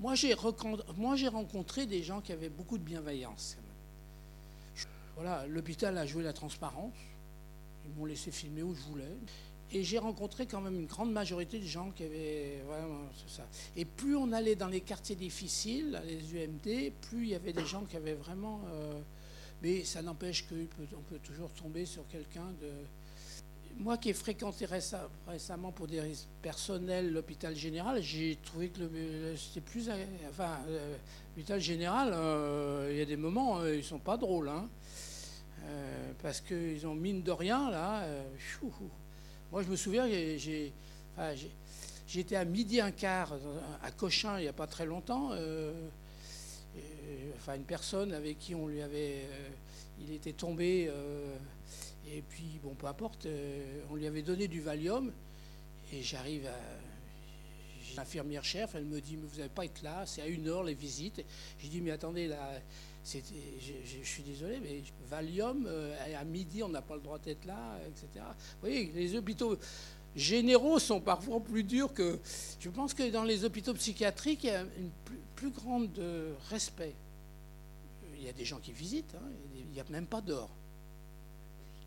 Moi, j'ai rencontré des gens qui avaient beaucoup de bienveillance. Voilà, l'hôpital a joué la transparence. Ils m'ont laissé filmer où je voulais. Et j'ai rencontré quand même une grande majorité de gens qui avaient vraiment ça. Et plus on allait dans les quartiers difficiles, les UMD, plus il y avait des gens qui avaient vraiment. Euh, mais ça n'empêche qu'on peut, toujours tomber sur quelqu'un de. Moi qui ai fréquenté récemment pour des personnels l'hôpital général, j'ai trouvé que c'était plus. Enfin, l'hôpital général, euh, il y a des moments, euh, ils sont pas drôles. Hein, parce qu'ils ont mine de rien, là. Moi, je me souviens, j'ai, j'étais à midi un quart à Cochin il n'y a pas très longtemps. Euh, enfin, une personne avec qui on lui avait. Euh, il était tombé. Euh, et puis, bon, peu importe, on lui avait donné du Valium. Et j'arrive à. L'infirmière chef, elle me dit Mais vous n'allez pas être là, c'est à une heure les visites. J'ai dit Mais attendez, là, je, je, suis désolé, mais Valium, euh, à midi, on n'a pas le droit d'être là, etc. Vous voyez, les hôpitaux généraux sont parfois plus durs que. Je pense que dans les hôpitaux psychiatriques, il y a un plus, plus grande respect. Il y a des gens qui visitent, hein, il n'y a même pas d'or.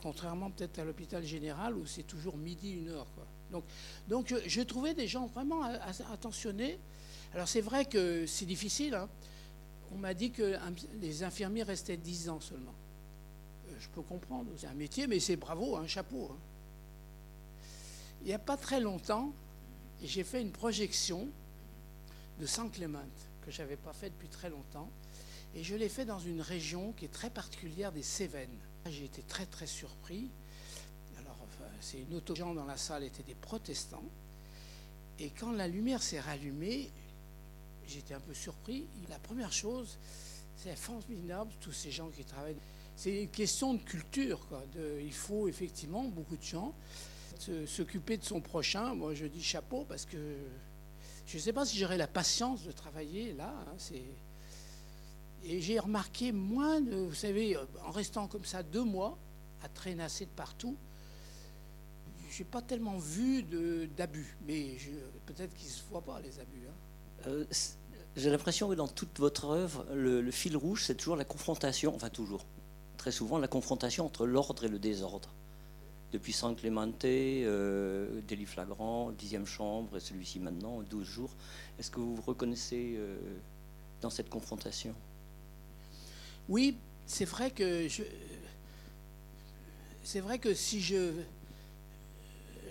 Contrairement peut-être à l'hôpital général où c'est toujours midi, une heure. Donc, donc je trouvais des gens vraiment attentionnés. Alors c'est vrai que c'est difficile. Hein on m'a dit que les infirmiers restaient 10 ans seulement. Euh, je peux comprendre, c'est un métier, mais c'est bravo, un chapeau. Hein. Il n'y a pas très longtemps, j'ai fait une projection de Saint Clément que je n'avais pas fait depuis très longtemps. Et je l'ai fait dans une région qui est très particulière des Cévennes. J'ai été très très surpris. Alors, c'est une gens dans la salle étaient des protestants. Et quand la lumière s'est rallumée, j'étais un peu surpris. La première chose, c'est formidable, tous ces gens qui travaillent. C'est une question de culture. il faut effectivement beaucoup de gens s'occuper de son prochain. Moi, je dis chapeau parce que je ne sais pas si j'aurais la patience de travailler là. Hein, et j'ai remarqué moins de, vous savez, en restant comme ça deux mois, à traînasser de partout, j'ai pas tellement vu d'abus. Mais peut-être qu'ils ne se voient pas, les abus. Hein. Euh, j'ai l'impression que dans toute votre œuvre, le, fil rouge, c'est toujours la confrontation, enfin toujours, très souvent, la confrontation entre l'ordre et le désordre. Depuis San Clemente, euh, flagrant, Dixième chambre, et celui-ci maintenant, 12 jours. Est-ce que vous vous reconnaissez euh, dans cette confrontation? Oui, c'est vrai que c'est vrai que si je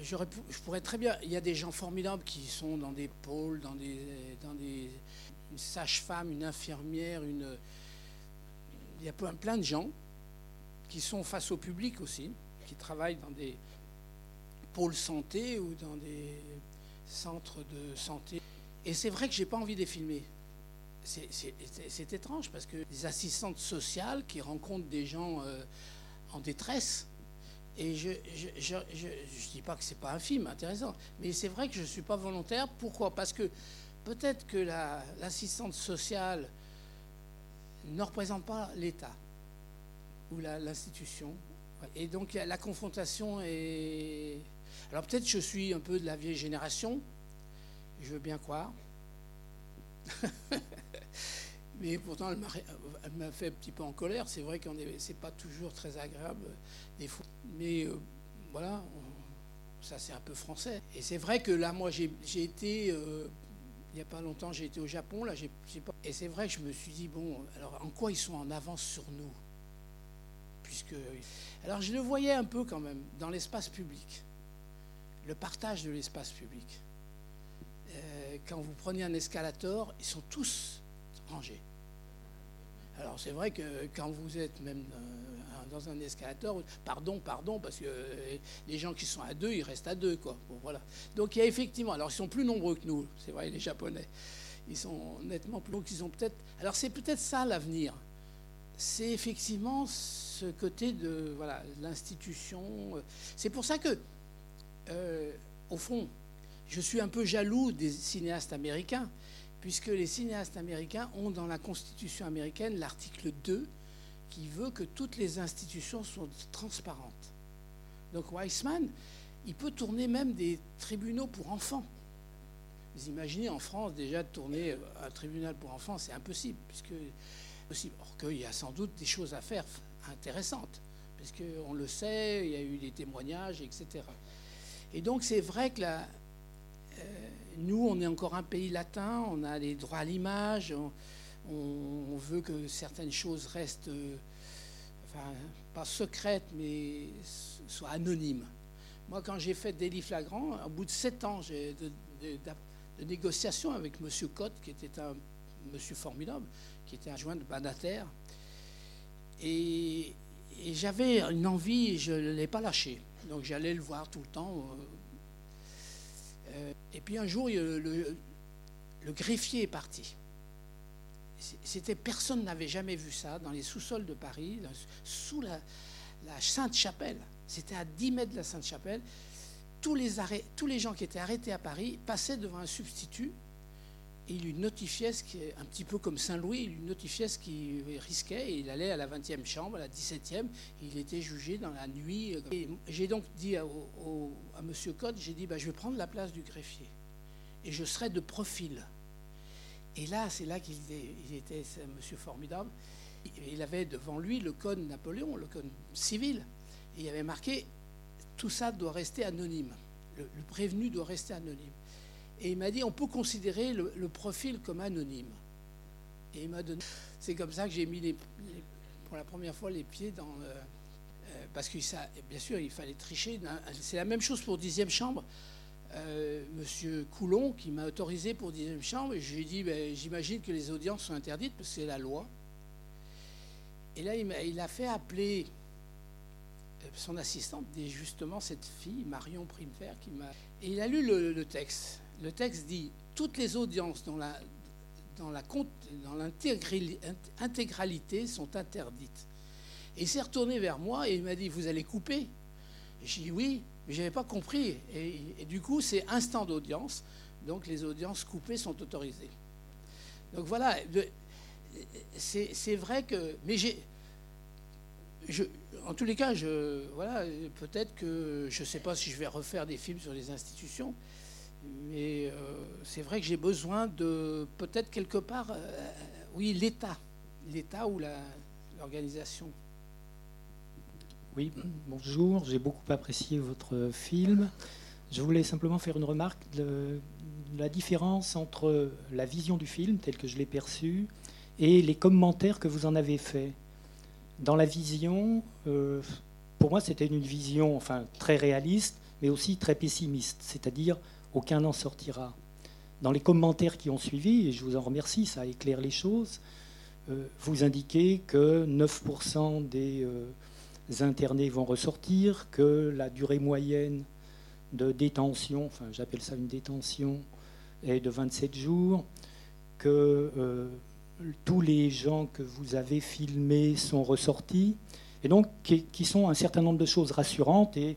je pourrais très bien. Il y a des gens formidables qui sont dans des pôles, dans des, dans des une sage-femme, une infirmière, une. Il y a plein de gens qui sont face au public aussi, qui travaillent dans des pôles santé ou dans des centres de santé. Et c'est vrai que j'ai pas envie de les filmer. C'est étrange parce que des assistantes sociales qui rencontrent des gens euh, en détresse, et je ne dis pas que ce n'est pas un film intéressant, mais c'est vrai que je ne suis pas volontaire. Pourquoi? Parce que peut-être que l'assistante sociale ne représente pas l'État ou l'institution. Et donc la confrontation est... Alors peut-être je suis un peu de la vieille génération, je veux bien croire. [LAUGHS] Mais pourtant, elle m'a fait un petit peu en colère. C'est vrai que ce n'est pas toujours très agréable des fois. Mais euh, voilà, ça c'est un peu français. Et c'est vrai que là, moi, j'ai été, euh, il n'y a pas longtemps, j'ai été au Japon, là, pas... et c'est vrai que je me suis dit, bon, alors en quoi ils sont en avance sur nous? Puisque. Alors je le voyais un peu quand même dans l'espace public, le partage de l'espace public. Euh, quand vous prenez un escalator, ils sont tous rangés. Alors c'est vrai que quand vous êtes même euh, dans un escalator, pardon, pardon, parce que euh, les gens qui sont à deux, ils restent à deux, quoi. Bon, voilà. Donc il y a effectivement, alors ils sont plus nombreux que nous, c'est vrai, les Japonais. Ils sont nettement plus nombreux qu'ils ont peut-être. Alors c'est peut-être ça l'avenir. C'est effectivement ce côté de voilà l'institution. C'est pour ça que, au fond, je suis un peu jaloux des cinéastes américains, puisque les cinéastes américains ont dans la Constitution américaine l'article 2 qui veut que toutes les institutions soient transparentes. Donc Weissman, il peut tourner même des tribunaux pour enfants. Vous imaginez en France déjà tourner un tribunal pour enfants, c'est impossible. Or qu'il y a sans doute des choses à faire intéressantes, puisqu'on le sait, il y a eu des témoignages, etc. Et donc c'est vrai que la, nous, on est encore un pays latin, on a les droits à l'image, on, veut que certaines choses restent, euh, enfin, pas secrètes, mais soient anonymes. Moi, quand j'ai fait Délit flagrant, au bout de sept ans de, de, négociations avec M. Cotte, qui était un monsieur formidable, qui était adjoint de Banater, et, j'avais une envie, je ne l'ai pas lâché. Donc j'allais le voir tout le temps. Et puis un jour, le, greffier est parti. C'était personne n'avait jamais vu ça dans les sous-sols de Paris, sous la, Sainte-Chapelle. C'était à 10 mètres de la Sainte-Chapelle. Tous les, tous les gens qui étaient arrêtés à Paris passaient devant un substitut il lui notifiait ce qui un petit peu comme Saint-Louis, il lui notifiait ce qu'il risquait il allait à la 20e chambre, à la 17e, il était jugé dans la nuit. J'ai donc dit à, M. Code, j'ai dit, bah, je vais prendre la place du greffier et je serai de profil. Et là, c'est là qu'il était, un monsieur formidable. Il avait devant lui le code Napoléon, le code civil. Et il avait marqué, tout ça doit rester anonyme. le prévenu doit rester anonyme. Et il m'a dit, on peut considérer le, profil comme anonyme. Et il m'a donné. C'est comme ça que j'ai mis pour la première fois les pieds dans. Euh, parce que ça, bien sûr, il fallait tricher. C'est la même chose pour dixième chambre. Euh, Monsieur Coulon, qui m'a autorisé pour dixième chambre, je lui ai dit, ben, j'imagine que les audiences sont interdites parce que c'est la loi. Et là, il a, fait appeler euh, son assistante, justement cette fille, Marion Primefer, qui m'a. Et il a lu le texte le texte dit toutes les audiences dans l'intégralité sont interdites. Et il s'est retourné vers moi et il m'a dit vous allez couper? J'ai dit oui, mais je n'avais pas compris. Et, du coup, c'est instant d'audience. Donc les audiences coupées sont autorisées. Donc voilà, c'est vrai que. Mais j'ai. en tous les cas, voilà, peut-être que je ne sais pas si je vais refaire des films sur les institutions, mais euh, c'est vrai que j'ai besoin de peut-être quelque part, euh, oui, l'État, l'État ou l'organisation. Oui, bonjour, j'ai beaucoup apprécié votre film. Je voulais simplement faire une remarque de la différence entre la vision du film, telle que je l'ai perçue, et les commentaires que vous en avez faits. Dans la vision, euh, pour moi, c'était une vision enfin, très réaliste, mais aussi très pessimiste, c'est-à-dire aucun n'en sortira. Dans les commentaires qui ont suivi, et je vous en remercie, ça éclaire les choses, euh, vous indiquez que 9% des euh, internés vont ressortir, que la durée moyenne de détention, enfin j'appelle ça une détention, est de 27 jours, que euh, tous les gens que vous avez filmés sont ressortis, et donc qui sont un certain nombre de choses rassurantes et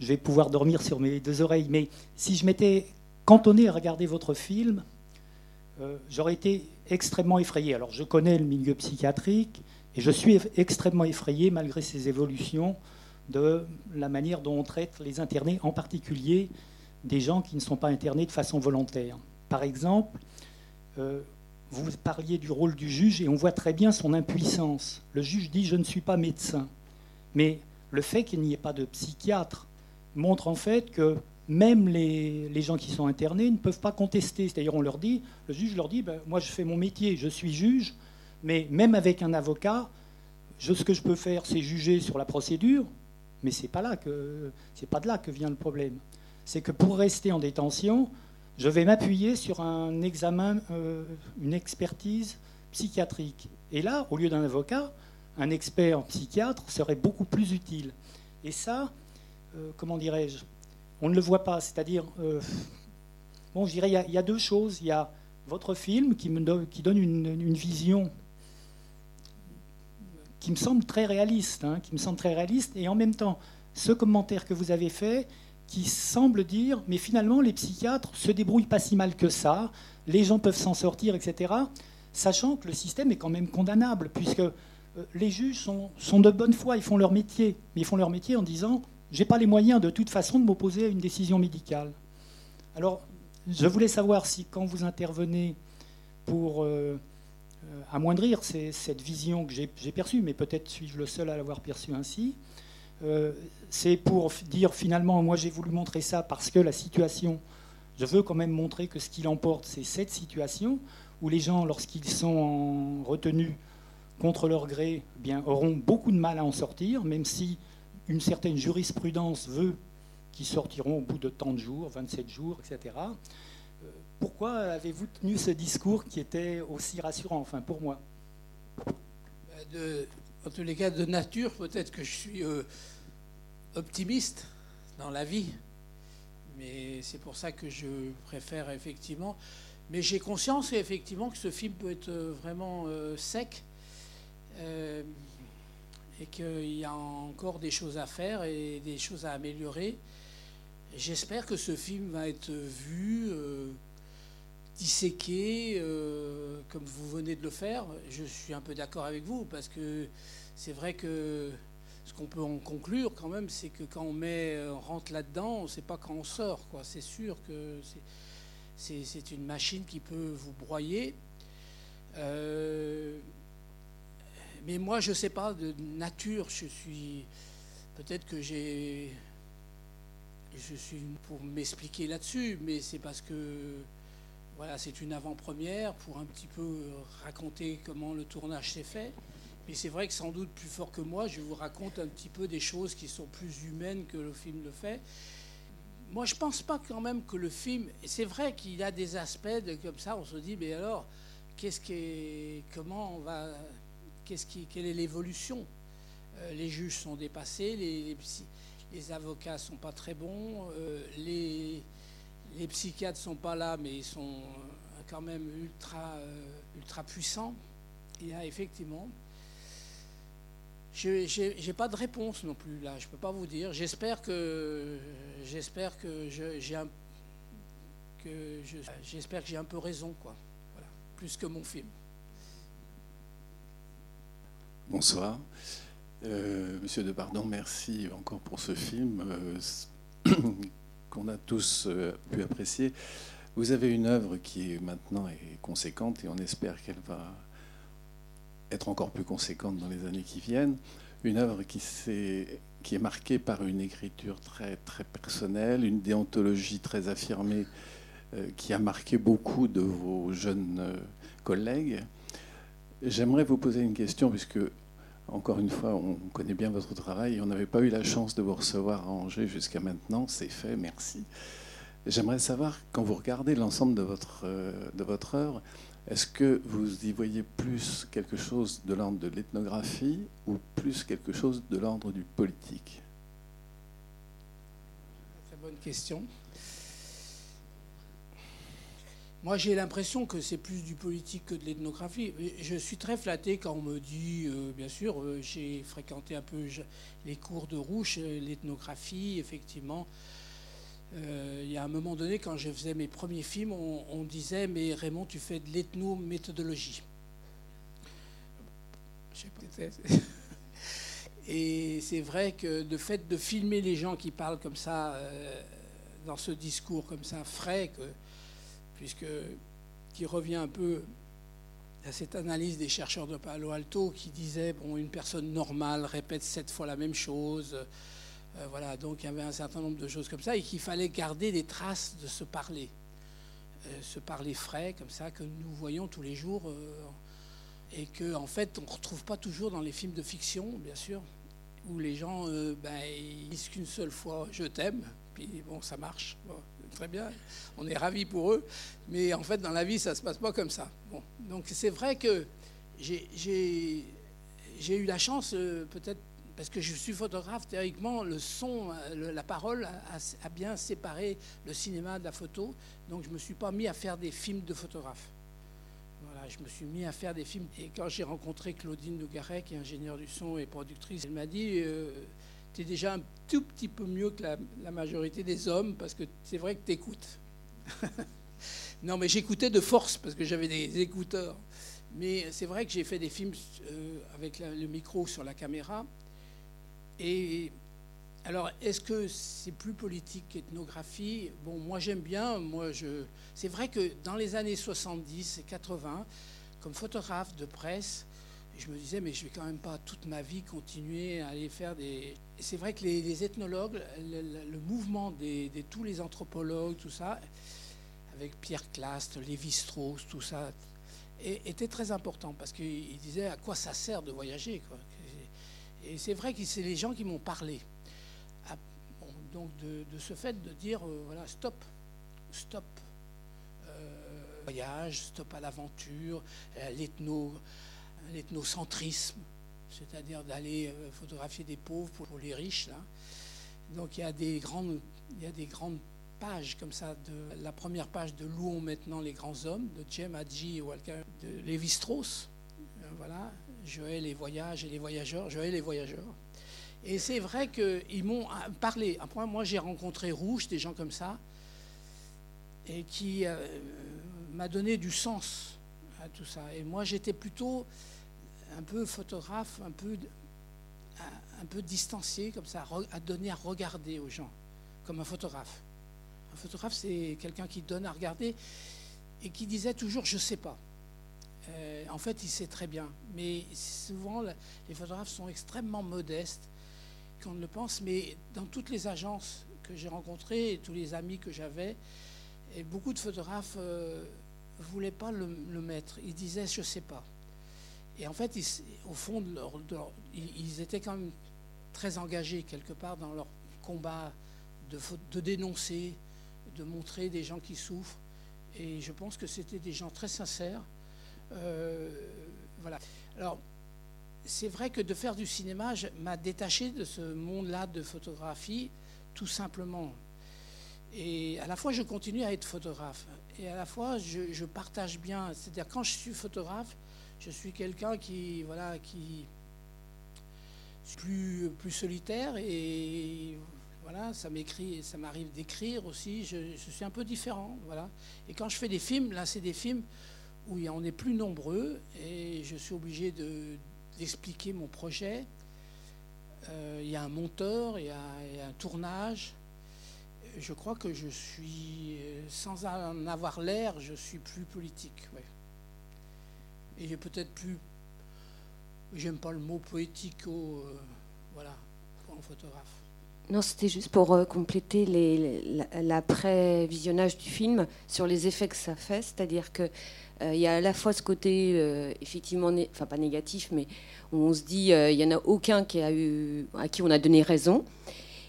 je vais pouvoir dormir sur mes deux oreilles. Mais si je m'étais cantonné à regarder votre film, euh, j'aurais été extrêmement effrayé. Alors je connais le milieu psychiatrique et je suis extrêmement effrayé malgré ces évolutions de la manière dont on traite les internés, en particulier des gens qui ne sont pas internés de façon volontaire. Par exemple, euh, vous parliez du rôle du juge et on voit très bien son impuissance. Le juge dit je ne suis pas médecin, mais le fait qu'il n'y ait pas de psychiatre montre en fait que même les, les, gens qui sont internés ne peuvent pas contester. C'est-à-dire, on leur dit, le juge leur dit, ben, moi je fais mon métier, je suis juge, mais même avec un avocat, ce que je peux faire, c'est juger sur la procédure, mais c'est pas pas de là que vient le problème. C'est que pour rester en détention, je vais m'appuyer sur un examen, euh, une expertise psychiatrique. Et là, au lieu d'un avocat, un expert psychiatre serait beaucoup plus utile. Et ça, comment dirais-je On ne le voit pas. C'est-à-dire, euh, bon, je dirais, il y, a deux choses. Il y a votre film qui, me donne, qui donne une, vision qui me semble très réaliste, hein, qui me semble très réaliste, et en même temps, ce commentaire que vous avez fait, qui semble dire, mais finalement, les psychiatres se débrouillent pas si mal que ça, les gens peuvent s'en sortir, etc., sachant que le système est quand même condamnable, puisque euh, les juges sont, de bonne foi, ils font leur métier, mais ils font leur métier en disant j'ai pas les moyens de toute façon de m'opposer à une décision médicale. Alors, je voulais savoir si quand vous intervenez pour euh, euh, amoindrir cette vision que j'ai perçue, mais peut-être suis-je le seul à l'avoir perçue ainsi, c'est pour dire finalement, moi j'ai voulu montrer ça parce que la situation, je veux quand même montrer que ce qui l'emporte, c'est cette situation où les gens, lorsqu'ils sont en retenue, contre leur gré, eh bien, auront beaucoup de mal à en sortir, même si une certaine jurisprudence veut qu'ils sortiront au bout de tant de jours, 27 jours, etc. Euh, pourquoi avez-vous tenu ce discours qui était aussi rassurant, enfin pour moi? De, En tous les cas, de nature, peut-être que je suis euh, optimiste dans la vie, mais c'est pour ça que je préfère effectivement. Mais j'ai conscience effectivement que ce film peut être vraiment euh, sec euh, et qu'il y a encore des choses à faire et des choses à améliorer. J'espère que ce film va être vu, euh, disséqué, euh, comme vous venez de le faire. Je suis un peu d'accord avec vous, parce que c'est vrai que ce qu'on peut en conclure quand même, c'est que quand on, met, on rentre là-dedans, on ne sait pas quand on sort. C'est sûr que c'est une machine qui peut vous broyer. Euh, mais moi, je ne sais pas, de nature, je suis. Peut-être que j'ai. Je suis pour m'expliquer là-dessus, mais c'est parce que. Voilà, c'est une avant-première pour un petit peu raconter comment le tournage s'est fait. Mais c'est vrai que sans doute plus fort que moi, je vous raconte un petit peu des choses qui sont plus humaines que le film le fait. Moi, je pense pas quand même que le film. C'est vrai qu'il a des aspects comme ça. On se dit, mais alors, qu'est-ce qui comment on va quelle est l'évolution euh, Les juges sont dépassés, les, avocats ne sont pas très bons, euh, les, psychiatres ne sont pas là, mais ils sont euh, quand même ultra, ultra puissants. Il y a effectivement. Je n'ai pas de réponse non plus là, je ne peux pas vous dire. J'espère que j'espère que j'ai un j'espère que j'ai un peu raison quoi. Voilà, plus que mon film. Bonsoir. Euh, Monsieur Depardon, merci encore pour ce film euh, [CLEARS THROAT] qu'on a tous euh, pu apprécier. Vous avez une œuvre qui maintenant est conséquente et on espère qu'elle va être encore plus conséquente dans les années qui viennent. Une œuvre qui, est, qui est marquée par une écriture très, très personnelle, une déontologie très affirmée qui a marqué beaucoup de vos jeunes collègues. J'aimerais vous poser une question, puisque, encore une fois, on connaît bien votre travail et on n'avait pas eu la chance de vous recevoir à Angers jusqu'à maintenant. C'est fait, merci. J'aimerais savoir, quand vous regardez l'ensemble de votre, euh, de votre œuvre, est-ce que vous y voyez plus quelque chose de l'ordre de l'ethnographie ou plus quelque chose de l'ordre du politique? Très bonne question. Moi, j'ai l'impression que c'est plus du politique que de l'ethnographie. Je suis très flatté quand on me dit, euh, bien sûr, euh, j'ai fréquenté un peu les cours de Rouche, euh, l'ethnographie, effectivement. il y a un moment donné, quand je faisais mes premiers films, on, disait Mais Raymond, tu fais de l'ethnométhodologie. Je sais pas. [LAUGHS] Et c'est vrai que le fait de filmer les gens qui parlent comme ça, dans ce discours comme ça, frais, que puisque qui revient un peu à cette analyse des chercheurs de Palo Alto qui disaient bon une personne normale répète sept fois la même chose Euh, voilà, donc il y avait un certain nombre de choses comme ça et qu'il fallait garder des traces de ce parler. ce parler frais, comme ça, que nous voyons tous les jours et que en fait on ne retrouve pas toujours dans les films de fiction, bien sûr, où les gens ben, disent qu'une seule fois je t'aime, puis bon ça marche, très bien, on est ravis pour eux, mais en fait dans la vie ça se passe pas comme ça. Donc c'est vrai que j'ai eu la chance peut-être parce que je suis photographe, théoriquement, le son, la parole a, bien séparé le cinéma de la photo. Donc je ne me suis pas mis à faire des films de photographe je me suis mis à faire des films. Et quand j'ai rencontré Claudine Nougaret, qui est ingénieure du son et productrice, elle m'a dit euh, Déjà un tout petit peu mieux que la, majorité des hommes, parce que c'est vrai que tu écoutes. [LAUGHS] non, mais j'écoutais de force, parce que j'avais des écouteurs. Mais c'est vrai que j'ai fait des films euh, avec le micro sur la caméra. Et alors, est-ce que c'est plus politique qu'ethnographie? Bon, moi j'aime bien. Moi, je. C'est vrai que dans les années 70 et 80, comme photographe de presse, je me disais, mais je vais quand même pas toute ma vie continuer à aller faire des. C'est vrai que les, ethnologues, le, mouvement de tous les anthropologues, tout ça, avec Pierre Clast, Lévi-Strauss, tout ça, était très important parce qu'il disait à quoi ça sert de voyager. Et c'est vrai que c'est les gens qui m'ont parlé donc de, ce fait de dire euh, voilà stop, stop euh, voyage, stop à l'aventure, l'ethno, l'ethnocentrisme, c'est-à-dire d'aller photographier des pauvres pour, les riches. Là. Donc il y a des grandes, il y a des grandes pages comme ça la première page de Louons maintenant les grands hommes de Jem Hadji Walker de Lévi-Strauss. Voilà, Joël les voyages et les voyageurs, Joël les voyageurs. Et c'est vrai qu'ils m'ont parlé. Après, moi, j'ai rencontré Rouge, des gens comme ça, et qui euh, m'a donné du sens à tout ça. Et moi, j'étais plutôt un peu photographe, un peu, un peu distancié, comme ça, à donner à regarder aux gens, comme un photographe. Un photographe, c'est quelqu'un qui donne à regarder et qui disait toujours je sais pas. Euh, en fait, il sait très bien. Mais souvent, les photographes sont extrêmement modestes qu'on ne le pense, mais dans toutes les agences que j'ai rencontrées tous les amis que j'avais, beaucoup de photographes ne euh, voulaient pas le, mettre. Ils disaient je sais pas. Et en fait, au fond, ils, étaient quand même très engagés quelque part dans leur combat de, de dénoncer, de montrer des gens qui souffrent. Et je pense que c'était des gens très sincères. Euh, voilà. Alors, c'est vrai que de faire du cinéma m'a détaché de ce monde-là de photographie, tout simplement. Et à la fois, je continue à être photographe. Et à la fois, je, partage bien. C'est-à-dire, quand je suis photographe, je suis quelqu'un qui, voilà, qui plus, plus solitaire. Et voilà, ça m'écrit, ça m'arrive d'écrire aussi. Je, suis un peu différent. Voilà. Et quand je fais des films, là, c'est des films où on est plus nombreux. Et je suis obligé de d'expliquer mon projet. Euh, il y a un monteur, il y, a, un tournage. Je crois que je suis, sans en avoir l'air, je suis plus politique. Et j'ai peut-être plus, j'aime pas le mot poético, euh, voilà, en photographe. Non, c'était juste pour euh, compléter l'après-visionnage du film sur les effets que ça fait, c'est-à-dire que euh, il y a à la fois ce côté, euh, effectivement, enfin pas négatif, mais on se dit, euh, il n'y en a aucun qui a eu, à qui on a donné raison.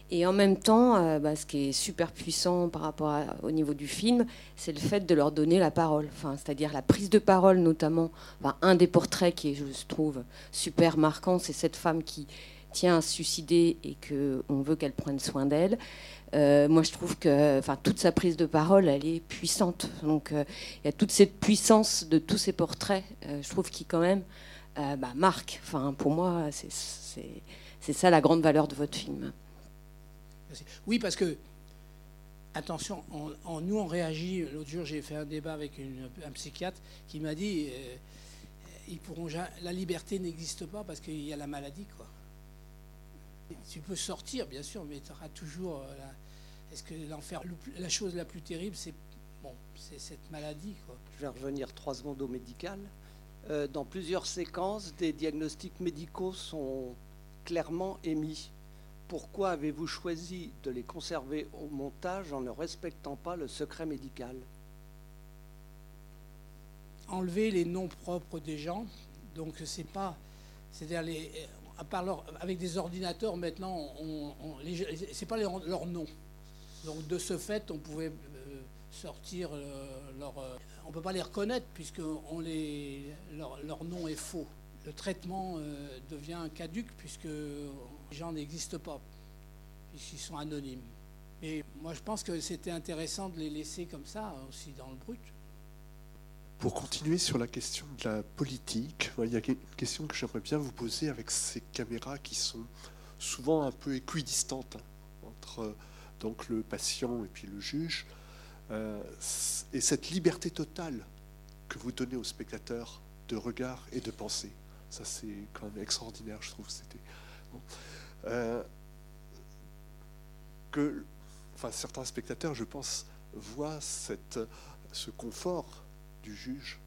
Et en même temps, bah, ce qui est super puissant par rapport au niveau du film, c'est le fait de leur donner la parole. Enfin, c'est-à-dire la prise de parole, notamment. un des portraits qui est, je trouve, super marquant, c'est cette femme qui tient à se suicider et qu'on veut qu'elle prenne soin d'elle. Euh, moi, je trouve que enfin, toute sa prise de parole, elle est puissante. Donc, euh, il y a toute cette puissance de tous ces portraits, euh, je trouve, qui quand même bah, marque. Enfin, pour moi, c'est ça la grande valeur de votre film. Oui, parce que, attention, en, nous, on réagit. L'autre jour, j'ai fait un débat avec un psychiatre qui m'a dit ils pourront, la liberté n'existe pas parce qu'il y a la maladie. Quoi. Tu peux sortir, bien sûr, mais tu auras toujours. Euh, est-ce que l'enfer, la chose la plus terrible, c'est bon, c'est cette maladie. Quoi. Je vais revenir trois secondes au médical. Euh, dans plusieurs séquences, des diagnostics médicaux sont clairement émis. Pourquoi avez-vous choisi de les conserver au montage en ne respectant pas le secret médical? Enlever les noms propres des gens, donc c'est pas, c'est-à-dire avec des ordinateurs maintenant, on, on- c'est pas leur, nom. Donc de ce fait, on pouvait euh, sortir euh, leur, euh, on peut pas les reconnaître puisque leur, leur nom est faux. Le traitement devient caduque puisque les gens n'existent pas, puisqu'ils sont anonymes. Mais moi, je pense que c'était intéressant de les laisser comme ça aussi dans le brut. Pour continuer sur la question de la politique, il y a une question que j'aimerais bien vous poser avec ces caméras qui sont souvent un peu équidistantes hein, entre euh, donc le patient et puis le juge, euh, et cette liberté totale que vous donnez au spectateur de regard et de pensée. Ça, c'est quand même extraordinaire, je trouve. Euh, que, certains spectateurs, je pense, voient ce confort du juge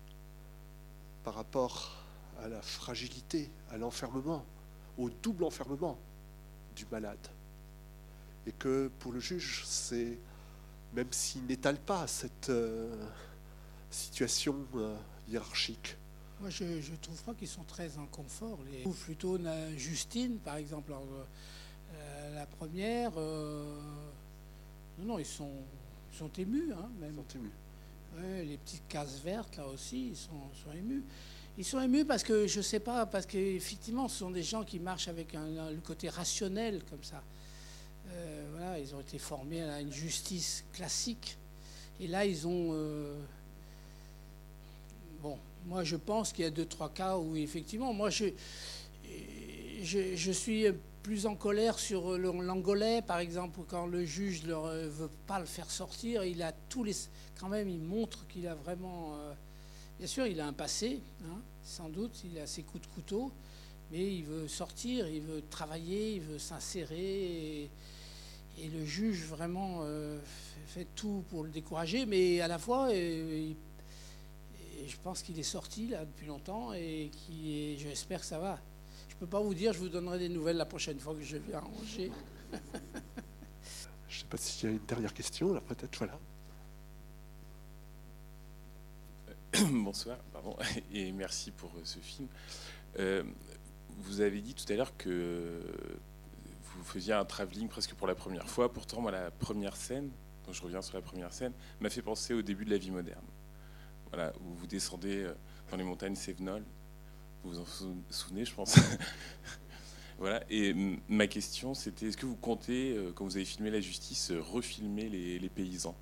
par rapport à la fragilité, à l'enfermement, au double enfermement du malade. Et que pour le juge, c'est, même s'il n'étale pas cette euh, situation euh, hiérarchique, Moi, je ne trouve pas qu'ils sont très en confort. Les... Ou plutôt Justine, par exemple, alors, euh, la première. euh, Non, non, ils sont, ils sont émus, hein, même. sont émus. Ouais, les petites cases vertes, là aussi, ils sont, sont émus. Ils sont émus parce que, je sais pas, parce qu'effectivement, ce sont des gens qui marchent avec un, un- le côté rationnel, comme ça. Euh, voilà, ils ont été formés à une justice classique. Et là, ils ont. euh, Bon, moi, je pense qu'il y a deux, trois cas où, effectivement, moi, je, je, suis plus en colère sur l'angolais, par exemple, quand le juge ne veut pas le faire sortir. Il a tous les. Quand même, il montre qu'il a vraiment. euh, bien sûr, il a un passé, hein, sans doute, il a ses coups de couteau, mais il veut sortir, il veut travailler, il veut s'insérer. Et, le juge, vraiment, euh, fait tout pour le décourager, mais à la fois, euh, il je pense qu'il est sorti là depuis longtemps et qui j'espère que ça va. Je peux pas vous dire, je vous donnerai des nouvelles la prochaine fois que je viens à Angers. je ne sais pas s'il y a une dernière question, là peut-être, voilà. [COUGHS] Bonsoir, pardon, [LAUGHS] et merci pour euh, ce film. Euh, vous avez dit tout à l'heure que vous faisiez un travelling presque pour la première fois. Pourtant, moi, la première scène, donc je reviens sur la première scène, m'a fait penser au début de la vie moderne. Voilà, où vous descendez euh, dans les montagnes Sévenol. Vous vous en sou- souvenez, je pense. [LAUGHS] voilà, et ma question, c'était est-ce que vous comptez, euh, quand vous avez filmé La Justice, euh, refilmer les, paysans?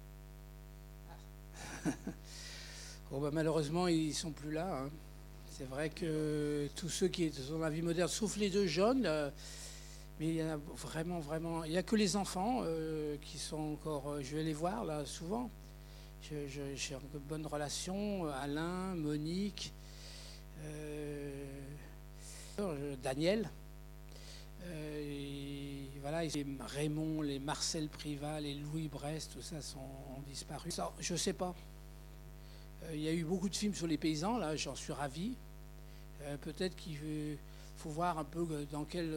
Bon, [LAUGHS] bah, malheureusement, ils sont plus là. hein. C'est vrai que tous ceux qui sont dans la vie moderne, sauf les deux jeunes, mais il y en a vraiment, vraiment. Il n'y a que les enfants qui sont encore. je vais les voir là souvent. J'ai une bonne relation. euh, Alain, Monique, euh, euh, Daniel. Voilà, et Raymond, les Marcel Privat, les Louis Brest, tout ça sont, ont disparu. Je ne sais pas. Il y a eu beaucoup de films sur les paysans, là, j'en suis ravi. Peut-être qu'il faut voir un peu dans quel.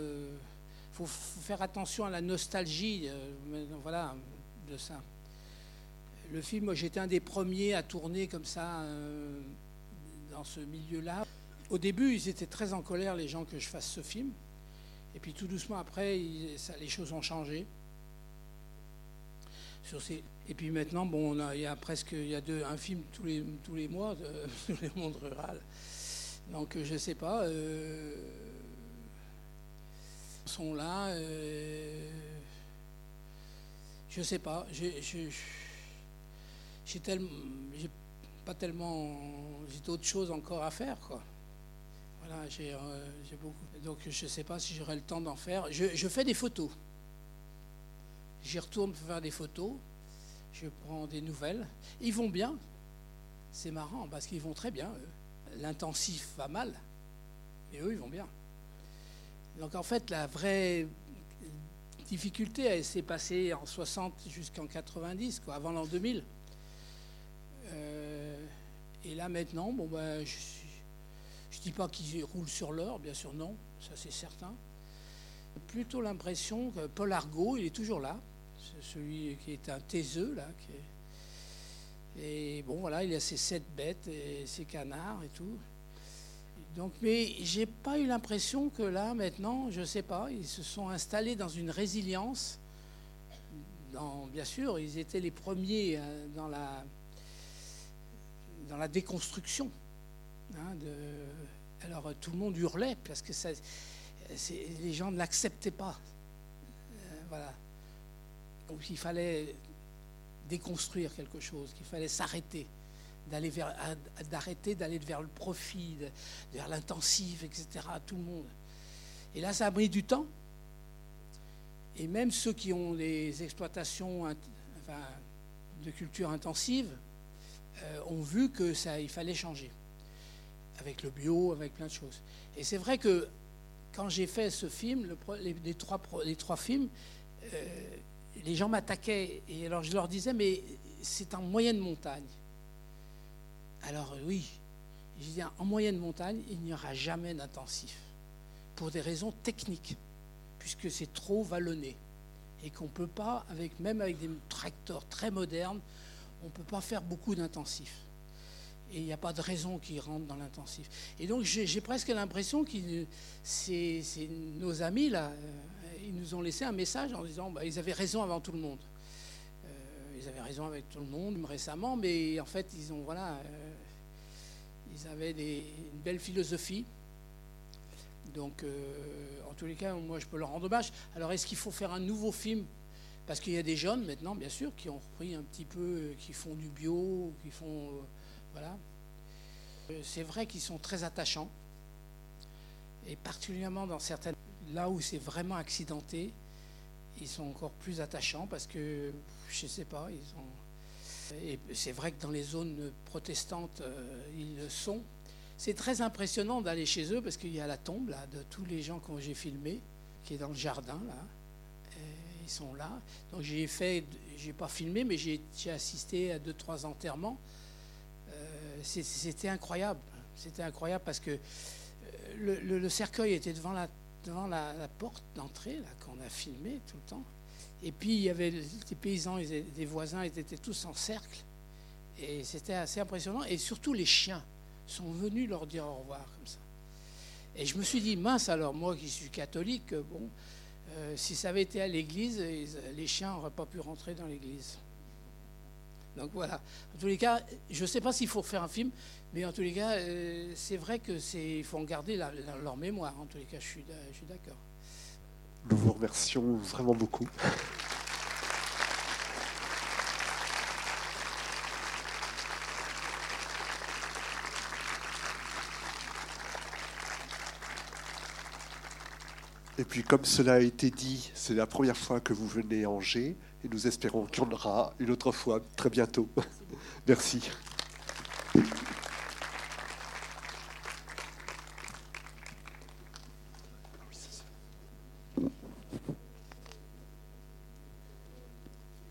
Faut, faut faire attention à la nostalgie voilà, de ça. Le film, moi, j'étais un des premiers à tourner comme ça euh, dans ce milieu-là. Au début, ils étaient très en colère, les gens, que je fasse ce film. Et puis tout doucement, après, les choses ont changé. Et puis maintenant, bon, il y a presque il y a deux, un film tous les, mois [LAUGHS] sur le monde rural. Donc je ne sais pas. Euh, sont là. euh, je ne sais pas. J'ai j'ai pas tellement, j'ai d'autres choses encore à faire, quoi. Voilà, j'ai, euh, beaucoup. Donc je ne sais pas si j'aurai le temps d'en faire. Je, fais des photos. J'y retourne pour faire des photos. Je prends des nouvelles. Ils vont bien. C'est marrant parce qu'ils vont très bien. L'intensif va mal, mais eux, ils vont bien. Donc en fait, la vraie difficulté, elle s'est passée en 60 jusqu'en 90, quoi, avant l'an 2000. Et là maintenant, bon ben, je ne dis pas qu'ils roulent sur l'or, bien sûr non, ça c'est certain. plutôt l'impression que Paul Argot, il est toujours là, celui qui est un taiseux là. Et bon, voilà, il a ses sept bêtes et ses canards et tout. Donc, mais j'ai pas eu l'impression que là, maintenant, je sais pas, ils se sont installés dans une résilience. Bien sûr, ils étaient les premiers euh, dans la, dans la déconstruction. Hein, alors, tout le monde hurlait parce que les gens ne l'acceptaient pas. Euh, voilà. Donc, il fallait déconstruire quelque chose, qu'il fallait s'arrêter d'aller d'arrêter d'aller vers le profit, vers l'intensif, etc. Tout le monde. Et là, ça a pris du temps. Et même ceux qui ont des exploitations de culture intensive euh, ont vu que ça, il fallait changer avec le bio, avec plein de choses. Et c'est vrai que quand j'ai fait ce film, les, trois, films, euh, les gens m'attaquaient et alors je leur disais mais c'est en moyenne montagne. Alors oui, je dis en moyenne montagne, il n'y aura jamais d'intensif, pour des raisons techniques, puisque c'est trop vallonné. Et qu'on ne peut pas, avec, même avec des tracteurs très modernes, on ne peut pas faire beaucoup d'intensifs. Et il n'y a pas de raison qu'ils rentrent dans l'intensif. Et donc j'ai presque l'impression que c'est nos amis, là, euh, ils nous ont laissé un message en disant bah, ils avaient raison avant tout le monde. Euh, ils avaient raison avec tout le monde récemment, mais en fait, ils ont, voilà, euh, ils avaient une belle philosophie. Donc, en tous les cas, moi, je peux leur rendre hommage. Alors, est-ce qu'il faut faire un nouveau film Parce qu'il y a des jeunes maintenant, bien sûr, qui ont repris un petit peu, euh, qui font du bio, qui font. Euh, voilà. C'est vrai qu'ils sont très attachants. Et particulièrement dans certaines. Là où c'est vraiment accidenté, ils sont encore plus attachants parce que, je ne sais pas, ils ont et c'est vrai que dans les zones protestantes, euh, ils le sont. C'est très impressionnant d'aller chez eux parce qu'il y a la tombe là, de tous les gens que j'ai filmés, qui est dans le jardin là. Sont là. Donc j'ai fait, j'ai pas filmé, mais j'ai assisté à deux trois enterrements. Euh, c'était incroyable. C'était incroyable parce que euh, le, cercueil était devant la, devant la, porte d'entrée là qu'on a filmé tout le temps. Et puis, il y avait des paysans, des voisins, ils étaient tous en cercle. Et c'était assez impressionnant. Et surtout, les chiens sont venus leur dire au revoir, comme ça. Et je me suis dit, mince alors, moi qui suis catholique, bon, euh, si ça avait été à l'église, les chiens n'auraient pas pu rentrer dans l'église. Donc voilà. En tous les cas, je ne sais pas s'il faut faire un film, mais en tous les cas, euh, c'est vrai que c'est, faut en garder leur mémoire. En tous les cas, je suis d'accord. Nous vous remercions vraiment beaucoup. Et puis, comme cela a été dit, c'est la première fois que vous venez à Angers et nous espérons qu'il y en aura une autre fois très bientôt. [LAUGHS] Merci.